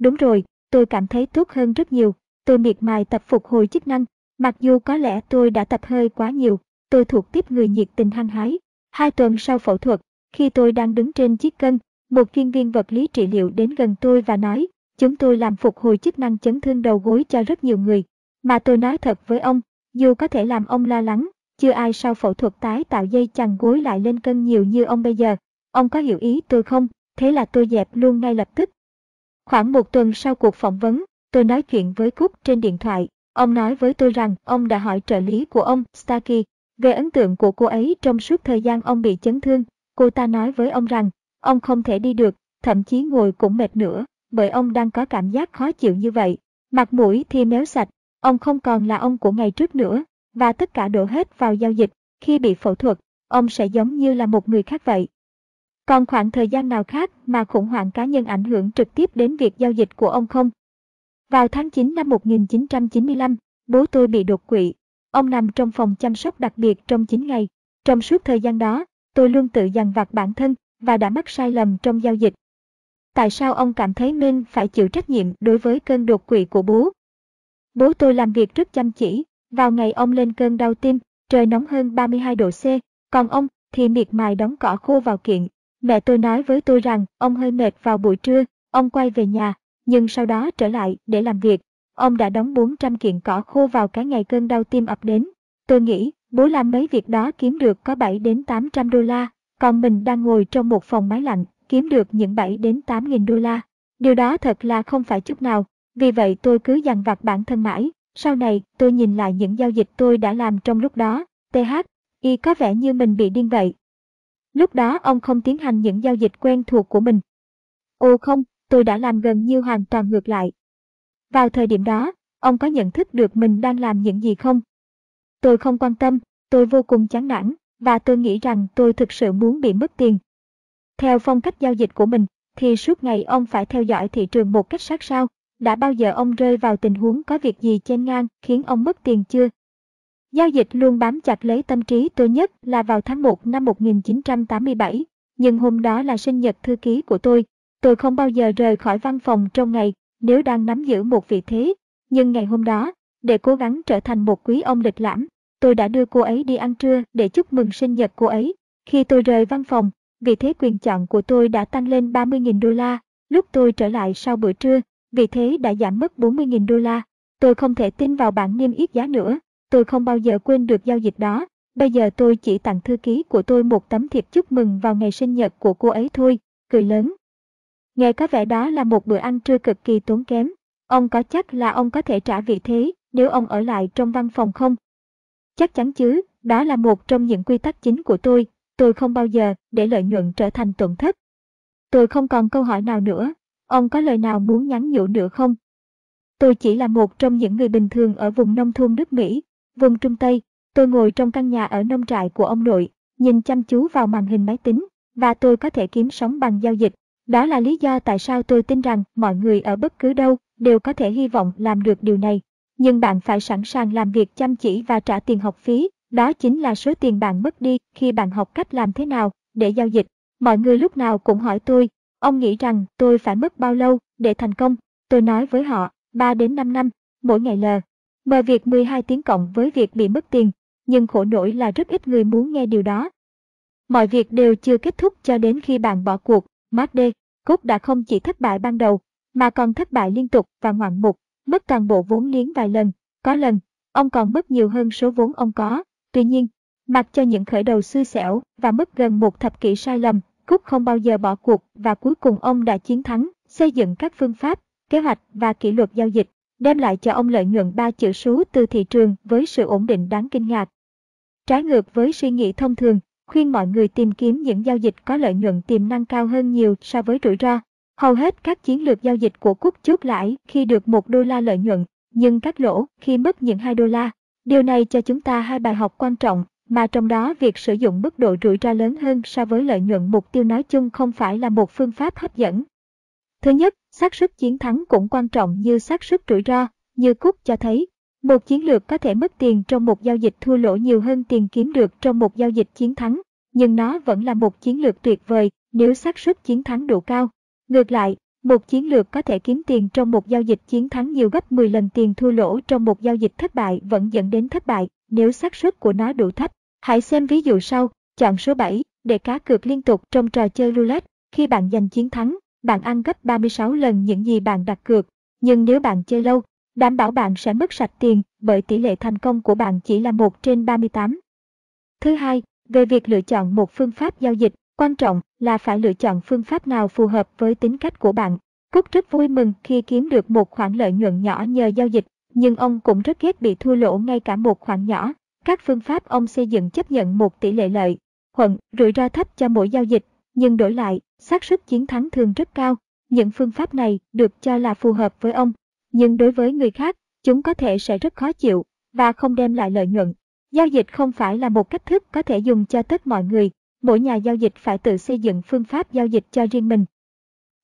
Đúng rồi, tôi cảm thấy tốt hơn rất nhiều. Tôi miệt mài tập phục hồi chức năng, mặc dù có lẽ tôi đã tập hơi quá nhiều. Tôi thuộc tiếp người nhiệt tình hăng hái. Hai tuần sau phẫu thuật, khi tôi đang đứng trên chiếc cân, một chuyên viên vật lý trị liệu đến gần tôi và nói, chúng tôi làm phục hồi chức năng chấn thương đầu gối cho rất nhiều người. Mà tôi nói thật với ông, dù có thể làm ông lo lắng, chưa ai sau phẫu thuật tái tạo dây chằng gối lại lên cân nhiều như ông bây giờ. Ông có hiểu ý tôi không? Thế là tôi dẹp luôn ngay lập tức. Khoảng một tuần sau cuộc phỏng vấn, tôi nói chuyện với Cúc trên điện thoại. Ông nói với tôi rằng ông đã hỏi trợ lý của ông, Starkey, về ấn tượng của cô ấy trong suốt thời gian ông bị chấn thương. Cô ta nói với ông rằng, ông không thể đi được, thậm chí ngồi cũng mệt nữa, bởi ông đang có cảm giác khó chịu như vậy. Mặt mũi thì méo sạch, ông không còn là ông của ngày trước nữa, và tất cả đổ hết vào giao dịch. Khi bị phẫu thuật, ông sẽ giống như là một người khác vậy. Còn khoảng thời gian nào khác mà khủng hoảng cá nhân ảnh hưởng trực tiếp đến việc giao dịch của ông không? Vào tháng 9 năm 1995, bố tôi bị đột quỵ. Ông nằm trong phòng chăm sóc đặc biệt trong 9 ngày. Trong suốt thời gian đó, tôi luôn tự dằn vặt bản thân và đã mắc sai lầm trong giao dịch. Tại sao ông cảm thấy mình phải chịu trách nhiệm đối với cơn đột quỵ của bố? Bố tôi làm việc rất chăm chỉ. Vào ngày ông lên cơn đau tim, trời nóng hơn 32 độ C, còn ông thì miệt mài đóng cỏ khô vào kiện Mẹ tôi nói với tôi rằng ông hơi mệt vào buổi trưa, ông quay về nhà, nhưng sau đó trở lại để làm việc. Ông đã đóng 400 kiện cỏ khô vào cái ngày cơn đau tim ập đến. Tôi nghĩ, bố làm mấy việc đó kiếm được có 7 đến 800 đô la, còn mình đang ngồi trong một phòng máy lạnh, kiếm được những 7 đến 8 nghìn đô la. Điều đó thật là không phải chút nào, vì vậy tôi cứ dằn vặt bản thân mãi. Sau này, tôi nhìn lại những giao dịch tôi đã làm trong lúc đó, TH, y có vẻ như mình bị điên vậy. Lúc đó ông không tiến hành những giao dịch quen thuộc của mình. Ồ không, tôi đã làm gần như hoàn toàn ngược lại. Vào thời điểm đó, ông có nhận thức được mình đang làm những gì không? Tôi không quan tâm, tôi vô cùng chán nản, và tôi nghĩ rằng tôi thực sự muốn bị mất tiền. Theo phong cách giao dịch của mình, thì suốt ngày ông phải theo dõi thị trường một cách sát sao. Đã bao giờ ông rơi vào tình huống có việc gì chen ngang khiến ông mất tiền chưa? Giao dịch luôn bám chặt lấy tâm trí tôi nhất là vào tháng 1 năm 1987, nhưng hôm đó là sinh nhật thư ký của tôi. Tôi không bao giờ rời khỏi văn phòng trong ngày nếu đang nắm giữ một vị thế. Nhưng ngày hôm đó, để cố gắng trở thành một quý ông lịch lãm, tôi đã đưa cô ấy đi ăn trưa để chúc mừng sinh nhật cô ấy. Khi tôi rời văn phòng, vị thế quyền chọn của tôi đã tăng lên 30.000 đô la. Lúc tôi trở lại sau bữa trưa, vị thế đã giảm mất 40.000 đô la. Tôi không thể tin vào bản niêm yết giá nữa. Tôi không bao giờ quên được giao dịch đó. Bây giờ tôi chỉ tặng thư ký của tôi một tấm thiệp chúc mừng vào ngày sinh nhật của cô ấy thôi, cười lớn. Nghe có vẻ đó là một bữa ăn trưa cực kỳ tốn kém. Ông có chắc là ông có thể trả vị thế nếu ông ở lại trong văn phòng không? Chắc chắn chứ, đó là một trong những quy tắc chính của tôi. Tôi không bao giờ để lợi nhuận trở thành tổn thất. Tôi không còn câu hỏi nào nữa. Ông có lời nào muốn nhắn nhủ nữa không? Tôi chỉ là một trong những người bình thường ở vùng nông thôn nước Mỹ, vùng Trung Tây. Tôi ngồi trong căn nhà ở nông trại của ông nội, nhìn chăm chú vào màn hình máy tính, và tôi có thể kiếm sống bằng giao dịch. Đó là lý do tại sao tôi tin rằng mọi người ở bất cứ đâu đều có thể hy vọng làm được điều này. Nhưng bạn phải sẵn sàng làm việc chăm chỉ và trả tiền học phí, đó chính là số tiền bạn mất đi khi bạn học cách làm thế nào để giao dịch. Mọi người lúc nào cũng hỏi tôi, ông nghĩ rằng tôi phải mất bao lâu để thành công? Tôi nói với họ, 3 đến 5 năm, mỗi ngày lờ. Mờ việc 12 tiếng cộng với việc bị mất tiền, nhưng khổ nổi là rất ít người muốn nghe điều đó. Mọi việc đều chưa kết thúc cho đến khi bạn bỏ cuộc, Mark D. Cúc đã không chỉ thất bại ban đầu, mà còn thất bại liên tục và ngoạn mục, mất toàn bộ vốn liếng vài lần. Có lần, ông còn mất nhiều hơn số vốn ông có. Tuy nhiên, mặc cho những khởi đầu xui xẻo và mất gần một thập kỷ sai lầm, Cúc không bao giờ bỏ cuộc và cuối cùng ông đã chiến thắng, xây dựng các phương pháp, kế hoạch và kỷ luật giao dịch, đem lại cho ông lợi nhuận ba chữ số từ thị trường với sự ổn định đáng kinh ngạc. Trái ngược với suy nghĩ thông thường, khuyên mọi người tìm kiếm những giao dịch có lợi nhuận tiềm năng cao hơn nhiều so với rủi ro. Hầu hết các chiến lược giao dịch của Cúc chốt lãi khi được 1 đô la lợi nhuận, nhưng cắt lỗ khi mất những 2 đô la. Điều này cho chúng ta hai bài học quan trọng, mà trong đó việc sử dụng mức độ rủi ro lớn hơn so với lợi nhuận mục tiêu nói chung không phải là một phương pháp hấp dẫn. Thứ nhất, xác suất chiến thắng cũng quan trọng như xác suất rủi ro, như Cúc cho thấy. Một chiến lược có thể mất tiền trong một giao dịch thua lỗ nhiều hơn tiền kiếm được trong một giao dịch chiến thắng, nhưng nó vẫn là một chiến lược tuyệt vời nếu xác suất chiến thắng đủ cao. Ngược lại, một chiến lược có thể kiếm tiền trong một giao dịch chiến thắng nhiều gấp 10 lần tiền thua lỗ trong một giao dịch thất bại vẫn dẫn đến thất bại nếu xác suất của nó đủ thấp. Hãy xem ví dụ sau, chọn số 7 để cá cược liên tục trong trò chơi roulette. Khi bạn giành chiến thắng, bạn ăn gấp 36 lần những gì bạn đặt cược. Nhưng nếu bạn chơi lâu, đảm bảo bạn sẽ mất sạch tiền bởi tỷ lệ thành công của bạn chỉ là 1 trên 38. Thứ hai, về việc lựa chọn một phương pháp giao dịch, quan trọng là phải lựa chọn phương pháp nào phù hợp với tính cách của bạn. Cúc rất vui mừng khi kiếm được một khoản lợi nhuận nhỏ nhờ giao dịch, nhưng ông cũng rất ghét bị thua lỗ ngay cả một khoản nhỏ. Các phương pháp ông xây dựng chấp nhận một tỷ lệ lợi, thuận, rủi ro thấp cho mỗi giao dịch, nhưng đổi lại, xác suất chiến thắng thường rất cao. Những phương pháp này được cho là phù hợp với ông, nhưng đối với người khác, chúng có thể sẽ rất khó chịu và không đem lại lợi nhuận. Giao dịch không phải là một cách thức có thể dùng cho tất mọi người, mỗi nhà giao dịch phải tự xây dựng phương pháp giao dịch cho riêng mình.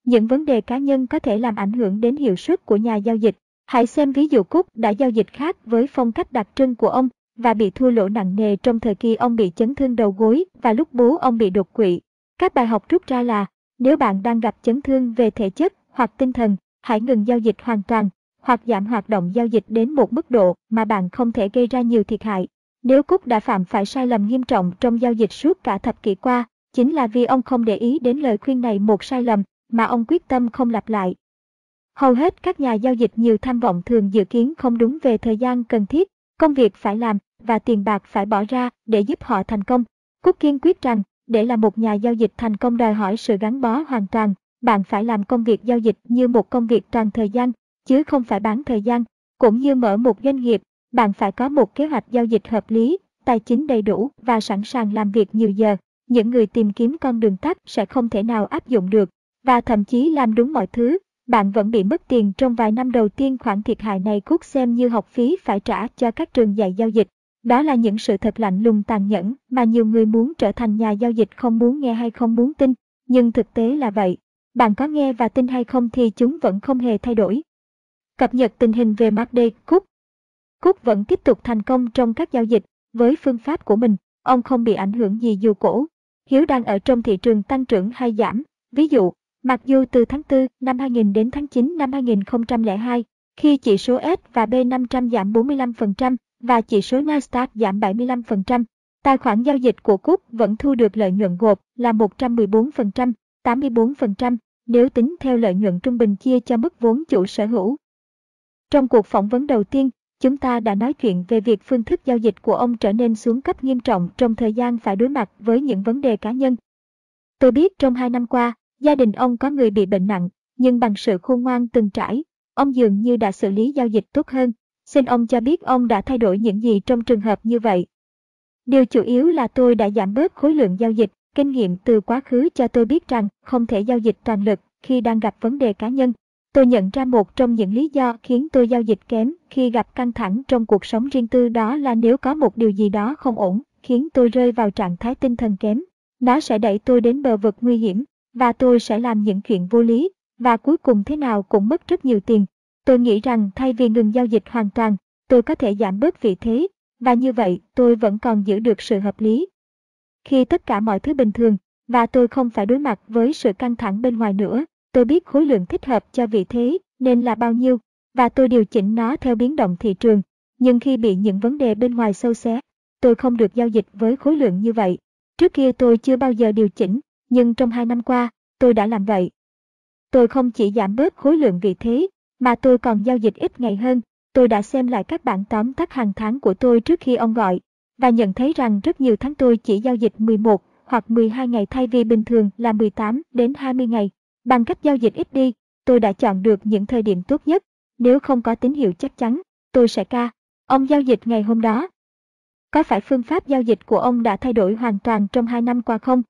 Những vấn đề cá nhân có thể làm ảnh hưởng đến hiệu suất của nhà giao dịch. Hãy xem ví dụ Cúc đã giao dịch khác với phong cách đặc trưng của ông và bị thua lỗ nặng nề trong thời kỳ ông bị chấn thương đầu gối và lúc bố ông bị đột quỵ. Các bài học rút ra là, nếu bạn đang gặp chấn thương về thể chất hoặc tinh thần, hãy ngừng giao dịch hoàn toàn hoặc giảm hoạt động giao dịch đến một mức độ mà bạn không thể gây ra nhiều thiệt hại. Nếu Cúc đã phạm phải sai lầm nghiêm trọng trong giao dịch suốt cả thập kỷ qua, chính là vì ông không để ý đến lời khuyên này một sai lầm mà ông quyết tâm không lặp lại. Hầu hết các nhà giao dịch nhiều tham vọng thường dự kiến không đúng về thời gian cần thiết, công việc phải làm và tiền bạc phải bỏ ra để giúp họ thành công. Cúc kiên quyết rằng, để là một nhà giao dịch thành công đòi hỏi sự gắn bó hoàn toàn, bạn phải làm công việc giao dịch như một công việc toàn thời gian, chứ không phải bán thời gian. Cũng như mở một doanh nghiệp, bạn phải có một kế hoạch giao dịch hợp lý, tài chính đầy đủ và sẵn sàng làm việc nhiều giờ. Những người tìm kiếm con đường tắt sẽ không thể nào áp dụng được, và thậm chí làm đúng mọi thứ, bạn vẫn bị mất tiền trong vài năm đầu tiên khoản thiệt hại này cút xem như học phí phải trả cho các trường dạy giao dịch. Đó là những sự thật lạnh lùng tàn nhẫn mà nhiều người muốn trở thành nhà giao dịch không muốn nghe hay không muốn tin, nhưng thực tế là vậy. Bạn có nghe và tin hay không thì chúng vẫn không hề thay đổi. Cập nhật tình hình về Macd, Cook Cook vẫn tiếp tục thành công trong các giao dịch với phương pháp của mình, ông không bị ảnh hưởng gì dù cổ. Hiếu đang ở trong thị trường tăng trưởng hay giảm. Ví dụ, mặc dù từ tháng 4 năm 2000 đến tháng 9 năm 2002, khi chỉ số S và B500 giảm 45% và chỉ số Nasdaq giảm 75%, tài khoản giao dịch của Cook vẫn thu được lợi nhuận gộp là 114%, 84% nếu tính theo lợi nhuận trung bình chia cho mức vốn chủ sở hữu. Trong cuộc phỏng vấn đầu tiên, chúng ta đã nói chuyện về việc phương thức giao dịch của ông trở nên xuống cấp nghiêm trọng trong thời gian phải đối mặt với những vấn đề cá nhân. Tôi biết trong hai năm qua, gia đình ông có người bị bệnh nặng, nhưng bằng sự khôn ngoan từng trải, ông dường như đã xử lý giao dịch tốt hơn. Xin ông cho biết ông đã thay đổi những gì trong trường hợp như vậy. Điều chủ yếu là tôi đã giảm bớt khối lượng giao dịch, kinh nghiệm từ quá khứ cho tôi biết rằng không thể giao dịch toàn lực khi đang gặp vấn đề cá nhân. Tôi nhận ra một trong những lý do khiến tôi giao dịch kém khi gặp căng thẳng trong cuộc sống riêng tư đó là nếu có một điều gì đó không ổn, khiến tôi rơi vào trạng thái tinh thần kém. Nó sẽ đẩy tôi đến bờ vực nguy hiểm, và tôi sẽ làm những chuyện vô lý, và cuối cùng thế nào cũng mất rất nhiều tiền. Tôi nghĩ rằng thay vì ngừng giao dịch hoàn toàn, tôi có thể giảm bớt vị thế, và như vậy tôi vẫn còn giữ được sự hợp lý. Khi tất cả mọi thứ bình thường, và tôi không phải đối mặt với sự căng thẳng bên ngoài nữa, Tôi biết khối lượng thích hợp cho vị thế nên là bao nhiêu, và tôi điều chỉnh nó theo biến động thị trường. Nhưng khi bị những vấn đề bên ngoài sâu xé, tôi không được giao dịch với khối lượng như vậy. Trước kia tôi chưa bao giờ điều chỉnh, nhưng trong hai năm qua, tôi đã làm vậy. Tôi không chỉ giảm bớt khối lượng vị thế, mà tôi còn giao dịch ít ngày hơn. Tôi đã xem lại các bản tóm tắt hàng tháng của tôi trước khi ông gọi, và nhận thấy rằng rất nhiều tháng tôi chỉ giao dịch 11 hoặc 12 ngày thay vì bình thường là 18 đến 20 ngày. Bằng cách giao dịch ít đi, tôi đã chọn được những thời điểm tốt nhất. Nếu không có tín hiệu chắc chắn, tôi sẽ ca. Ông giao dịch ngày hôm đó. Có phải phương pháp giao dịch của ông đã thay đổi hoàn toàn trong hai năm qua không?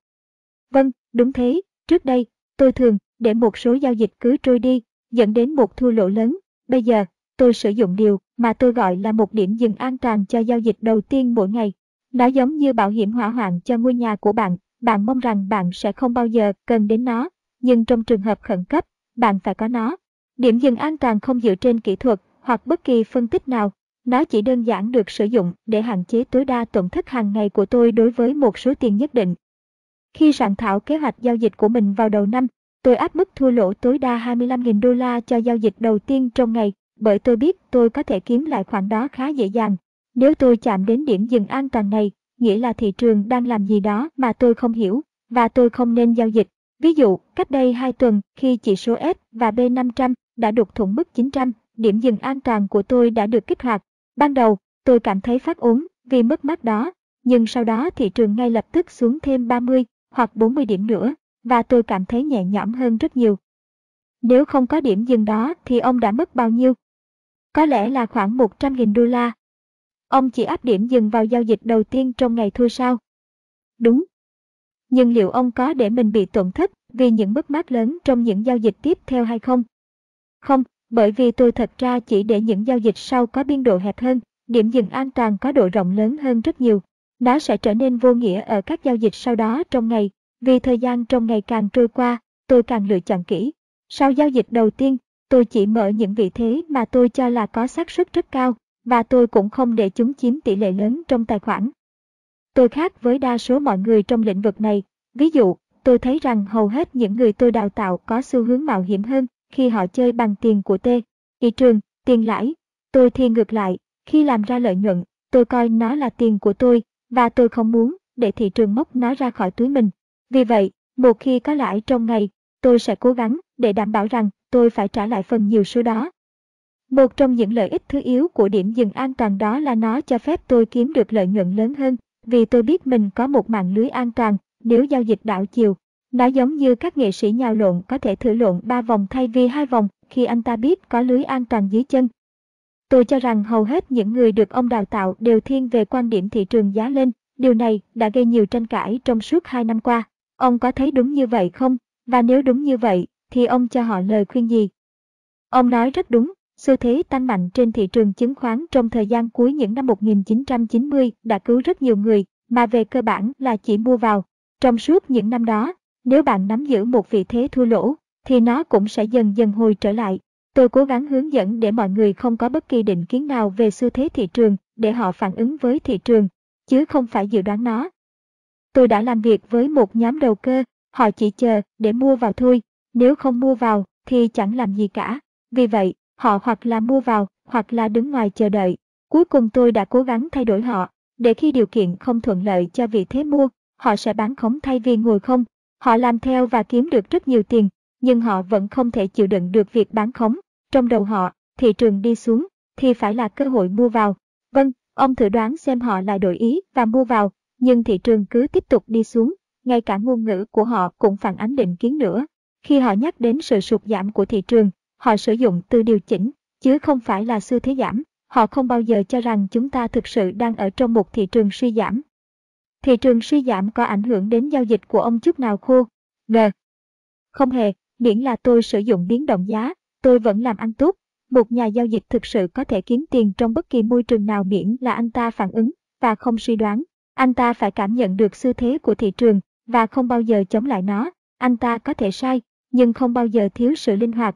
Vâng, đúng thế. Trước đây, tôi thường để một số giao dịch cứ trôi đi, dẫn đến một thua lỗ lớn. Bây giờ, tôi sử dụng điều mà tôi gọi là một điểm dừng an toàn cho giao dịch đầu tiên mỗi ngày. Nó giống như bảo hiểm hỏa hoạn cho ngôi nhà của bạn. Bạn mong rằng bạn sẽ không bao giờ cần đến nó nhưng trong trường hợp khẩn cấp, bạn phải có nó. Điểm dừng an toàn không dựa trên kỹ thuật hoặc bất kỳ phân tích nào, nó chỉ đơn giản được sử dụng để hạn chế tối đa tổn thất hàng ngày của tôi đối với một số tiền nhất định. Khi soạn thảo kế hoạch giao dịch của mình vào đầu năm, tôi áp mức thua lỗ tối đa 25.000 đô la cho giao dịch đầu tiên trong ngày, bởi tôi biết tôi có thể kiếm lại khoản đó khá dễ dàng. Nếu tôi chạm đến điểm dừng an toàn này, nghĩa là thị trường đang làm gì đó mà tôi không hiểu, và tôi không nên giao dịch. Ví dụ, cách đây 2 tuần, khi chỉ số S và B500 đã đột thủng mức 900, điểm dừng an toàn của tôi đã được kích hoạt. Ban đầu, tôi cảm thấy phát ốm vì mất mát đó, nhưng sau đó thị trường ngay lập tức xuống thêm 30 hoặc 40 điểm nữa, và tôi cảm thấy nhẹ nhõm hơn rất nhiều. Nếu không có điểm dừng đó thì ông đã mất bao nhiêu? Có lẽ là khoảng 100.000 đô la. Ông chỉ áp điểm dừng vào giao dịch đầu tiên trong ngày thôi sao? Đúng, nhưng liệu ông có để mình bị tổn thất vì những mất mát lớn trong những giao dịch tiếp theo hay không? Không, bởi vì tôi thật ra chỉ để những giao dịch sau có biên độ hẹp hơn, điểm dừng an toàn có độ rộng lớn hơn rất nhiều. Nó sẽ trở nên vô nghĩa ở các giao dịch sau đó trong ngày, vì thời gian trong ngày càng trôi qua, tôi càng lựa chọn kỹ. Sau giao dịch đầu tiên, tôi chỉ mở những vị thế mà tôi cho là có xác suất rất cao, và tôi cũng không để chúng chiếm tỷ lệ lớn trong tài khoản. Tôi khác với đa số mọi người trong lĩnh vực này. Ví dụ, tôi thấy rằng hầu hết những người tôi đào tạo có xu hướng mạo hiểm hơn khi họ chơi bằng tiền của T. Thị trường, tiền lãi. Tôi thì ngược lại, khi làm ra lợi nhuận, tôi coi nó là tiền của tôi và tôi không muốn để thị trường móc nó ra khỏi túi mình. Vì vậy, một khi có lãi trong ngày, tôi sẽ cố gắng để đảm bảo rằng tôi phải trả lại phần nhiều số đó. Một trong những lợi ích thứ yếu của điểm dừng an toàn đó là nó cho phép tôi kiếm được lợi nhuận lớn hơn, vì tôi biết mình có một mạng lưới an toàn nếu giao dịch đảo chiều. Nó giống như các nghệ sĩ nhào lộn có thể thử lộn 3 vòng thay vì hai vòng khi anh ta biết có lưới an toàn dưới chân. Tôi cho rằng hầu hết những người được ông đào tạo đều thiên về quan điểm thị trường giá lên. Điều này đã gây nhiều tranh cãi trong suốt 2 năm qua. Ông có thấy đúng như vậy không? Và nếu đúng như vậy, thì ông cho họ lời khuyên gì? Ông nói rất đúng, xu thế tăng mạnh trên thị trường chứng khoán trong thời gian cuối những năm 1990 đã cứu rất nhiều người, mà về cơ bản là chỉ mua vào. Trong suốt những năm đó, nếu bạn nắm giữ một vị thế thua lỗ, thì nó cũng sẽ dần dần hồi trở lại. Tôi cố gắng hướng dẫn để mọi người không có bất kỳ định kiến nào về xu thế thị trường để họ phản ứng với thị trường, chứ không phải dự đoán nó. Tôi đã làm việc với một nhóm đầu cơ, họ chỉ chờ để mua vào thôi, nếu không mua vào thì chẳng làm gì cả. Vì vậy, họ hoặc là mua vào hoặc là đứng ngoài chờ đợi. Cuối cùng tôi đã cố gắng thay đổi họ, để khi điều kiện không thuận lợi cho vị thế mua, họ sẽ bán khống thay vì ngồi không. Họ làm theo và kiếm được rất nhiều tiền, nhưng họ vẫn không thể chịu đựng được việc bán khống. Trong đầu họ, thị trường đi xuống, thì phải là cơ hội mua vào. Vâng, ông thử đoán xem họ lại đổi ý và mua vào, nhưng thị trường cứ tiếp tục đi xuống, ngay cả ngôn ngữ của họ cũng phản ánh định kiến nữa. Khi họ nhắc đến sự sụt giảm của thị trường, họ sử dụng từ điều chỉnh, chứ không phải là xu thế giảm. Họ không bao giờ cho rằng chúng ta thực sự đang ở trong một thị trường suy giảm. Thị trường suy giảm có ảnh hưởng đến giao dịch của ông chút nào khô? G. Không hề, miễn là tôi sử dụng biến động giá, tôi vẫn làm ăn tốt. Một nhà giao dịch thực sự có thể kiếm tiền trong bất kỳ môi trường nào miễn là anh ta phản ứng và không suy đoán. Anh ta phải cảm nhận được xu thế của thị trường và không bao giờ chống lại nó. Anh ta có thể sai, nhưng không bao giờ thiếu sự linh hoạt